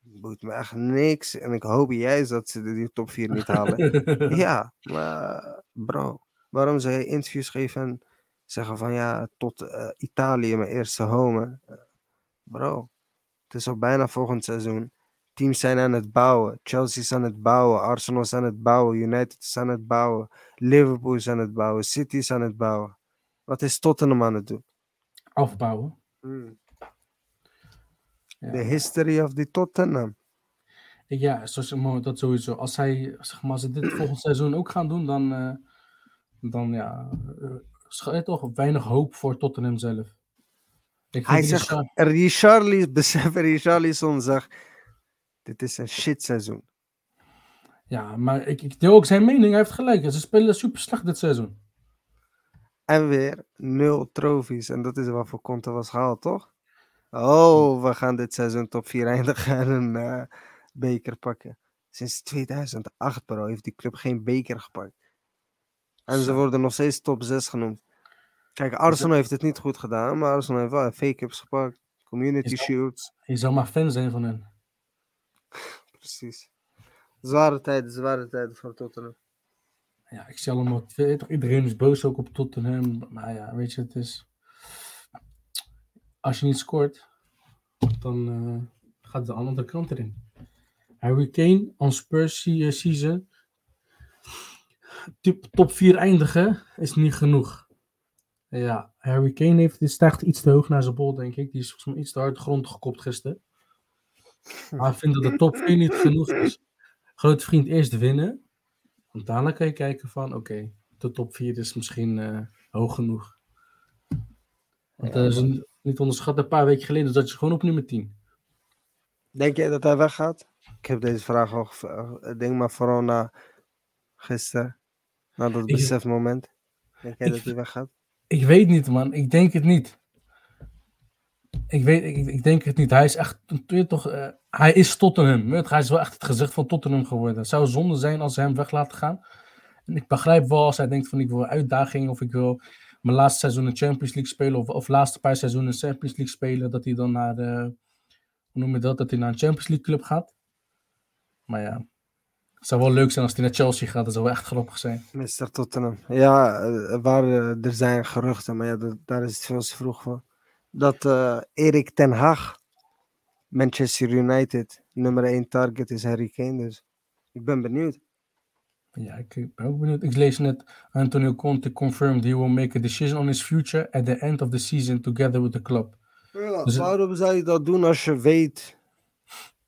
Boeit me echt niks. En ik hoop juist dat ze die top 4 niet halen. Ja, maar bro, waarom zou je interviews geven en zeggen van ja, tot eh, Italië mijn eerste home? hè? Eh, Bro, het is al bijna volgend seizoen. Teams zijn aan het bouwen. Chelsea is aan het bouwen. Arsenal is aan het bouwen. United is aan het bouwen. Liverpool is aan het bouwen. City is aan het bouwen. Wat is Tottenham aan het doen? Afbouwen. Ja. The history of the Tottenham. Ja, dat sowieso. Als, zij, zeg maar, als ze dit volgend seizoen ook gaan doen, dan, eh, dan ja, eh, toch weinig hoop voor Tottenham zelf. Ik Hij zegt, besef Richarlison zegt, dit is een shit seizoen. ja, maar ik, ik deel ook zijn mening. Hij heeft gelijk. Ze spelen super slecht dit seizoen. En weer nul trofies. En dat is waarvoor Conte was gehaald, toch? Oh, we gaan dit seizoen top 4 eindigen en een eh, beker pakken. Sinds 2008, bro, heeft die club geen beker gepakt. En ze worden nog steeds top 6 genoemd. Kijk, Arsenal heeft het niet goed gedaan, maar Arsenal heeft wel FA Cups gepakt. Community Shields. Je zou maar fan zijn van hen. Precies. Zware tijden, zware tijden voor Tottenham. Ja, ik allemaal. weet toch, Iedereen is boos ook op Tottenham. Maar ja, weet je, het is. Als je niet scoort, dan eh, gaat de andere kant erin. Harry Kane on Spurs se- season. Top, top 4 eindigen is niet genoeg. Ja, Harry Kane heeft, stijgt iets te hoog naar zijn bol, denk ik. Die is volgens mij iets te hard grond gekopt gisteren. Maar ik vind dat de top 4 niet genoeg is. Grote vriend eerst winnen. Want daarna kan je kijken van, oké, de top 4 is misschien eh, hoog genoeg. Want Ja, dat is een- niet onderschat, een paar weken geleden zat je gewoon op nummer 10. Denk jij dat hij weggaat? Ik heb deze vraag al gevraagd. Ik denk maar vooral na gisteren. Na dat besefmoment. Denk jij ik- dat hij weggaat? Ik weet niet, man. Ik denk het niet. Ik, weet, ik, denk het niet. Hij is echt, toch, eh, hij is Tottenham. weet Hij is wel echt het gezicht van Tottenham geworden. Het zou zonde zijn als ze hem weg laten gaan. En ik begrijp wel als hij denkt van ik wil uitdaging of ik wil mijn laatste seizoen een Champions League spelen of, of laatste paar seizoenen een Champions League spelen, dat hij dan naar de, hoe noem je dat, dat hij naar een Champions League club gaat. Maar ja, het zou wel leuk zijn als hij naar Chelsea gaat. Dat zou wel echt grappig zijn. Mr. Tottenham. Ja, eh, er, waren, er zijn geruchten, maar ja, daar is het veel te vroeg voor. Dat eh Erik ten Hag, Manchester United, nummer 1 target is Harry Kane. Dus ik ben benieuwd. Ja, ik ben ook benieuwd. Ik lees net, Antonio Conte confirmed he will make a decision on his future at the end of the season together with the club. Ja, Dus- waarom zou je dat doen als je weet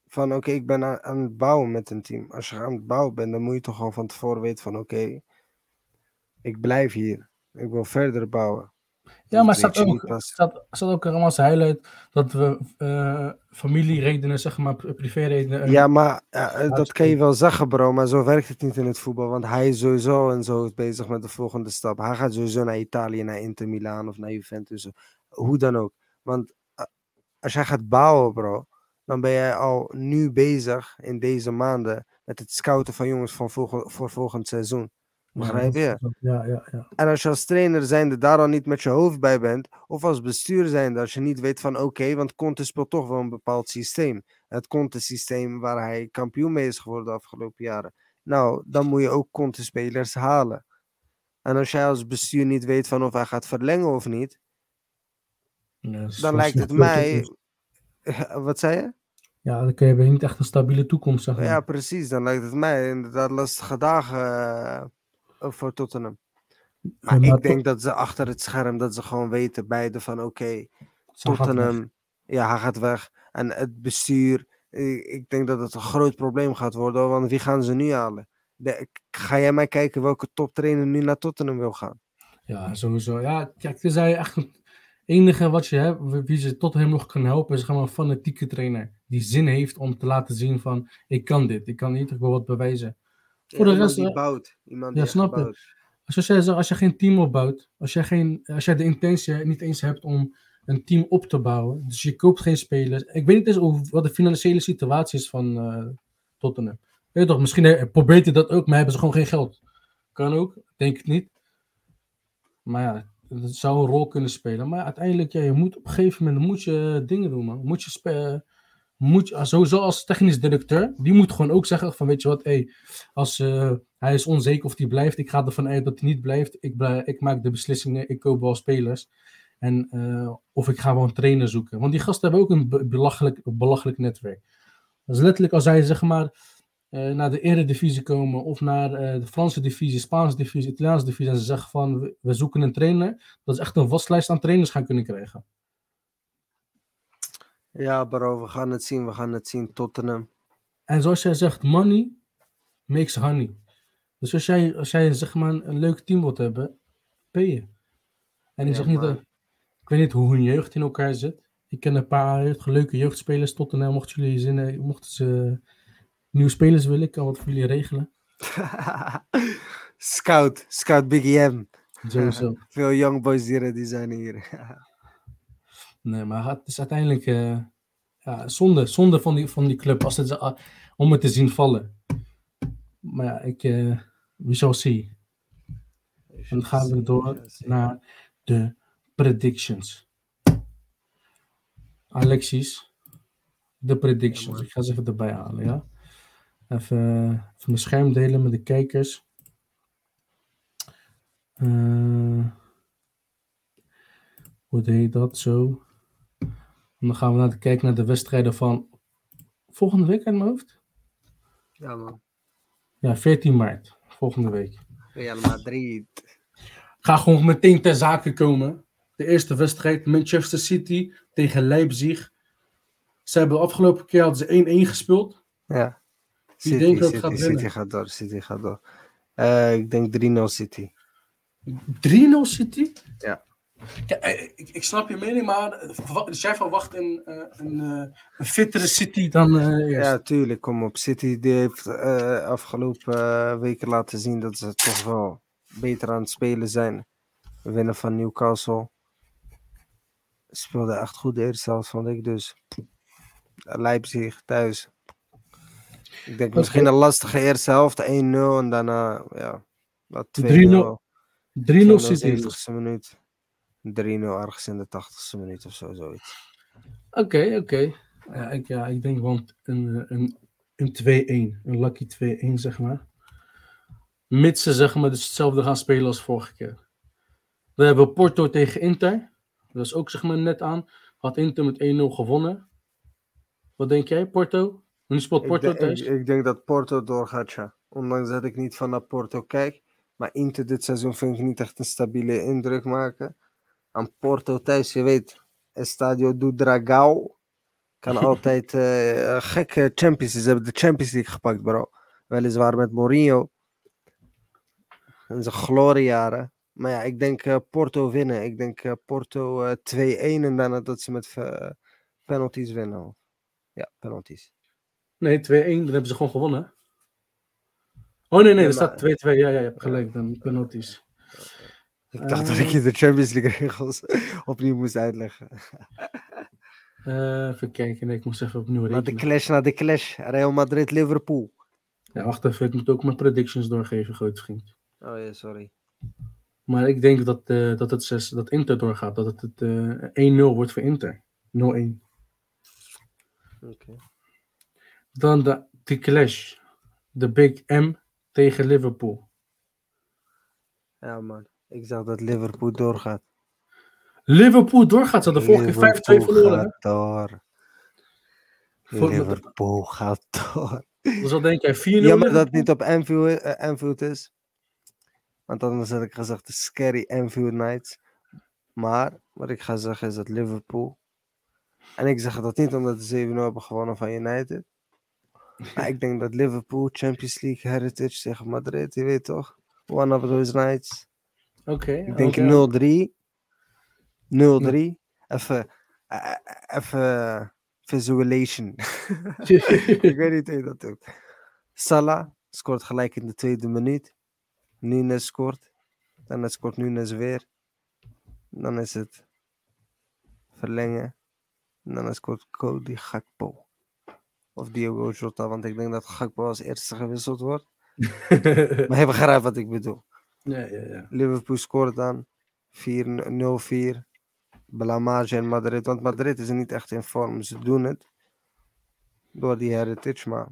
van oké, ik ben aan, aan het bouwen met een team. Als je aan het bouwen bent, dan moet je toch al van tevoren weten van oké, ik blijf hier. Ik wil verder bouwen. Ja, maar staat ook, staat, staat ook helemaal als highlight dat we eh, familieredenen, zeg maar, pri- privéredenen. Ja, maar eh, dat kan je wel zeggen, bro. Maar zo werkt het niet in het voetbal. Want hij is sowieso en zo bezig met de volgende stap. Hij gaat sowieso naar Italië, naar Inter Milaan of naar Juventus. Hoe dan ook. Want eh, als jij gaat bouwen, bro, dan ben jij al nu bezig in deze maanden met het scouten van jongens van volgen- voor volgend seizoen. Begrijp je? Ja, ja, ja. En als je als trainer zijnde daar al niet met je hoofd bij bent, of als bestuur zijnde, als je niet weet van oké, want Conte speelt toch wel een bepaald systeem. Het Conte-systeem waar hij kampioen mee is geworden de afgelopen jaren. Nou, dan moet je ook Conte-spelers halen. En als jij als bestuur niet weet van of hij gaat verlengen of niet, dan lijkt het mij. Wat zei je? Ja, dan kun je niet echt een stabiele toekomst, zeg maar. Ja, precies. Dan lijkt het mij inderdaad lastige dagen eh, voor Tottenham. Maar ik denk dat ze achter het scherm, dat ze gewoon weten beide van oké. Tottenham, ja, hij gaat weg. En het bestuur, ik, ik denk dat het een groot probleem gaat worden, want wie gaan ze nu halen? De- ga jij mij kijken welke toptrainer nu naar Tottenham wil gaan? Ja, sowieso. Ja, kijk, tenzij je echt een, enige wat je hebt, wie ze tot hem nog kan helpen, is gewoon een fanatieke trainer. Die zin heeft om te laten zien van, ik kan dit, ik kan niet, ik wil wat bewijzen. Ja, Voor de iemand rest, die eh, bouwt. Iemand ja, die snap echt je. bouwt. Zoals jij zegt, als je geen team opbouwt, als jij, geen, als jij de intentie niet eens hebt om een team op te bouwen, dus je koopt geen spelers. Ik weet niet eens wat de financiële situatie is van eh, Tottenham. Weet je toch, misschien eh, probeert hij dat ook, maar hebben ze gewoon geen geld. Kan ook, denk ik niet. Maar ja, dat zou een rol kunnen spelen. Maar uiteindelijk, ja, je moet op een gegeven moment moet je dingen doen, man. Moet je moet je, sowieso als technisch directeur, die moet gewoon ook zeggen van, weet je wat, hey, als eh, hij is onzeker of hij blijft, ik ga ervan uit dat hij niet blijft. Ik, ik maak de beslissingen, ik koop wel spelers. En, eh, of ik ga een trainer zoeken. Want die gasten hebben ook een be- belachelijk, belachelijk netwerk. Dus letterlijk als zij zeg maar eh, naar de eredivisie komen of naar de Franse divisie, Spaanse divisie, Italiaanse divisie en ze zeggen van we, zoeken een trainer, dat ze echt een waslijst aan trainers gaan kunnen krijgen. Ja, bro, we gaan het zien. We gaan het zien. Tottenham. En zoals jij zegt, money makes honey. Dus als jij, als jij zeg maar een, leuk team wilt hebben, ben je. En ik Ja, zeg niet, dat- ik weet niet hoe hun jeugd in elkaar zit. Ik ken een paar leuke jeugdspelers tot en mochten jullie zinnen, mochten ze nieuwe spelers willen, ik kan wat voor jullie regelen. Scout. Scout Biggie M. Sowieso. Veel young boys die ready zijn hier. Nee, maar het is uiteindelijk eh, ja, zonde, zonde van, die, van die club als het, ah, om het te zien vallen. Maar ja, ik, eh we shall see. En dan gaan we door naar de predictions. Alexis, de predictions. ik ga ze even erbij halen, ja. Even, eh, even mijn scherm delen met de kijkers. Eh, hoe deed dat zo? En dan gaan we naar de, kijken naar de wedstrijden van volgende week uit mijn hoofd. Ja, man. Ja, 14 maart, volgende week. Real Madrid. ga gewoon meteen ter zake komen. De eerste wedstrijd, Manchester City tegen Leipzig. Ze hebben de afgelopen keer hadden ze 1-1 gespeeld. Ja. Wie City, denkt dat City, gaat City winnen? gaat door. City gaat door. Eh, ik denk 3-0 City. 3-0 City? Ja. Ja, eh, ik, ik snap je mening, maar eh, dus jij verwacht een, eh, een, eh, een fittere City dan eh eerst. Ja, tuurlijk. Kom op. City die heeft eh, afgelopen eh, weken laten zien dat ze toch wel beter aan het spelen zijn. Winnen van Newcastle. Speelde echt goed de eerste helft, vond ik. Dus Leipzig thuis. Ik denk misschien een lastige eerste helft. 1-0 en daarna ja, wat 2-0. 3-0 3-0 City. 70ste minuut. 3-0 ergens in de 80ste minuut of zo. Zoiets. Oké, oké. Ja, ik, ja, ik denk wel een, een, een 2-1. Een lucky 2-1, zeg maar. Mits ze zeg maar, dus hetzelfde gaan spelen als vorige keer. We hebben Porto tegen Inter. Dat is ook zeg maar net aan. Had Inter met 1-0 gewonnen. Wat denk jij, Porto? Nu speelt Ik, Porto de- thuis. ik, ik denk dat Porto doorgaat, ja. Ondanks dat ik niet van naar Porto kijk. Maar Inter dit seizoen vind ik niet echt een stabiele indruk maken. Aan Porto thuis, je weet, Estadio do Dragão kan altijd eh, een gekke Champions League. Ze hebben de Champions League gepakt, bro. Weliswaar met Mourinho. In zijn gloriejaren. Maar ja, ik denk eh, Porto winnen. Ik denk eh, Porto eh, 2-1 en daarna dat ze met eh, penalties winnen. Ja, penalties. Nee, 2-1. Dan hebben ze gewoon gewonnen. Oh nee, nee, Ja, er staat 2-2. Ja, ja, je hebt gelijk. Dan penalties. Ik dacht dat Eh. ik je de Champions League regels opnieuw moest uitleggen. Eh, even kijken. Nee, ik moest even opnieuw Naar de rekenen. clash, naar de clash. Real Madrid-Liverpool. Ja, wacht even. Ik moet ook mijn predictions doorgeven, grote vriend. Oh ja, sorry. Maar ik denk dat, eh, dat, het zes, dat Inter doorgaat. Dat het, het eh, 1-0 wordt voor Inter. 0-1. Oké. Dan de, de clash. De Big M tegen Liverpool. Ja, man. Ik zag dat Liverpool doorgaat. Liverpool doorgaat. Ze hadden vorige keer 5-2 Liverpool verloren. gaat door. Liverpool gaat door. Dus wat denk jij? 4-0 Jammer dat Liverpool? het niet op Anfield, eh, Anfield is. Want anders had ik gezegd de scary Anfield Nights. Maar wat ik ga zeggen is dat Liverpool. En ik zeg dat niet omdat ze 7-0 hebben gewonnen van United. Maar ik denk dat Liverpool, Champions League, Heritage tegen Madrid, je weet toch? One of those nights. Oké. Ik denk oké. 0-3. 0-3. Even, eh, eh, even visualization. ik weet niet hoe je dat doet. Salah scoort gelijk in de tweede minuut. Nunes scoort. Dan scoort Nunes weer. Dan is het verlengen. En dan scoort Cody Gakpo. Of Diogo Jota, want ik denk dat Gakpo als eerste gewisseld wordt. maar je begrijpt wat ik bedoel. Ja, ja, ja. Liverpool scoort dan 4-0-4. Blamage in Madrid. Want Madrid is niet echt in vorm. Ze doen het. Door die heritage, maar...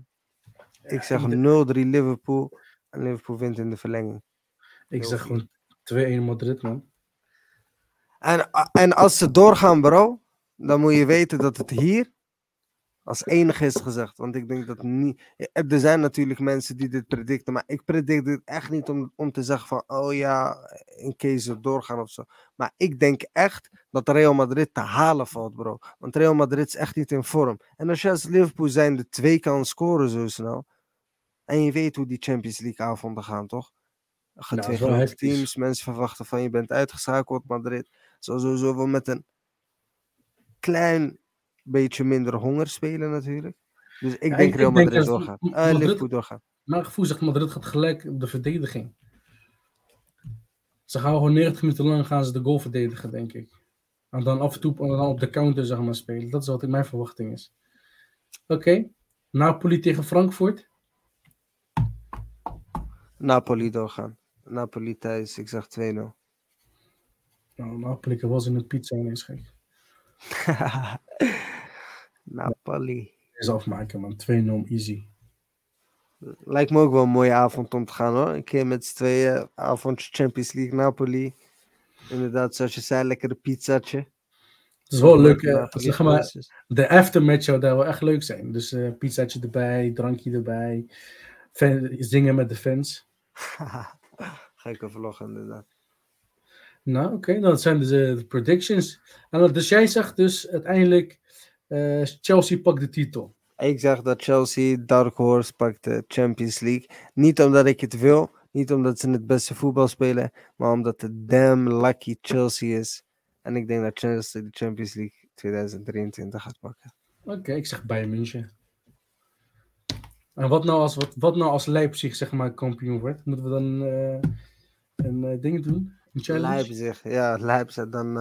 Ik zeg 0-3 Liverpool. En Liverpool wint in de verlenging. Ik zeg gewoon 2-1 Madrid, man. En, en als ze doorgaan, bro, dan moet je weten dat het hier als enige is gezegd. Want ik denk dat niet. Er zijn natuurlijk mensen die dit predicten, maar ik predict dit echt niet om, om te zeggen van, oh ja, in case ze doorgaan of zo. Maar ik denk echt dat Real Madrid te halen valt, bro. Want Real Madrid is echt niet in vorm. En als je als Liverpool zijn de twee kan scoren zo snel. En je weet hoe die Champions League avonden gaan, toch? Gaan Ja, twee grote teams. Mensen verwachten van je bent uitgeschakeld, Madrid. Zal sowieso wel met een klein beetje minder honger spelen natuurlijk. Dus ik Ja, denk Real denk Madrid dat doorgaat. M- Eh, Madrid- Liverpool doorgaat. Mijn gevoel zegt Madrid gaat gelijk op de verdediging. Ze gaan gewoon 90 minuten lang gaan ze de goal verdedigen, denk ik. En dan af en toe en dan op de counter zeg maar, spelen. Dat is wat mijn verwachting is. Oké. Napoli tegen Frankfurt. Napoli doorgaan. Napoli thuis, ik zeg 2-0. Nou, Napoli was in een pizza ineens gek. Napoli. Is afmaken, man. 2-0 easy. Lijkt me ook wel een mooie avond om te gaan hoor. Een keer met z'n tweeën, avondje Champions League, Napoli. Inderdaad, zoals je zei, lekker pizzatje. Het is wel leuk. eh, zeg maar, de aftermatch zou daar wel echt leuk zijn. Dus eh pizzaatje erbij, drankje erbij. fan- zingen met de fans. Gekke vlog inderdaad. Nou, oké, dan zijn dus eh, de predictions. En dus jij zegt dus uiteindelijk eh, Chelsea pakt de titel. Ik zeg dat Chelsea Dark Horse pakt de Champions League. Niet omdat ik het wil, niet omdat ze het beste voetbal spelen, maar omdat het damn lucky Chelsea is. En ik denk dat Chelsea de Champions League 2023 gaat pakken. Oké, ik zeg Bayern München. En wat nou als, wat, wat nou als Leipzig zeg maar kampioen wordt? Moeten we dan eh, een eh, ding doen? Een challenge? Leipzig, ja, Leipzig, dan...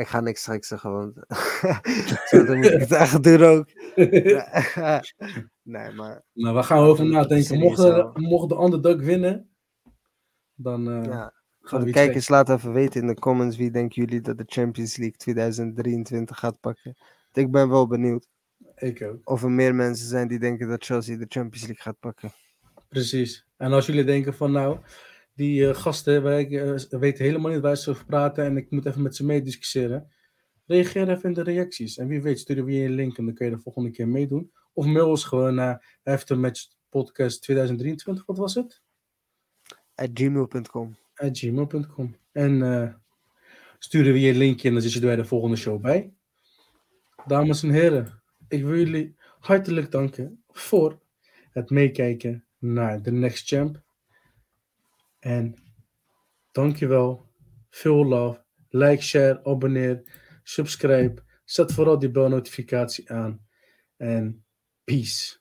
ik ga niks gek zeggen, want... Zo, moet ik het echt doen ook. nee, maar... Nou, waar gaan we over nadenken? Serieus Mocht, de, mocht de underdog winnen, dan eh, Ja. gaan we kijkers, laat even weten in de comments wie denken jullie dat de Champions League 2023 gaat pakken. Ik ben wel benieuwd Ik ook. of er meer mensen zijn die denken dat Chelsea de Champions League gaat pakken. Precies. En als jullie denken van nou, die eh, gasten wij, eh, weten helemaal niet waar ze over praten en ik moet even met ze meediscussiëren. Reageer even in de reacties. En wie weet sturen we je een link en dan kun je de volgende keer meedoen. Of mail ons gewoon naar Aftermatch Podcast 2023, wat was het? At gmail.com. At gmail.com. En eh, sturen we je een linkje en dan zit je er bij de volgende show bij. Dames en heren, ik wil jullie hartelijk danken voor het meekijken naar The Next Champ. En dankjewel. Veel love. Like, share, abonneer, subscribe. Zet vooral die belnotificatie aan. En peace.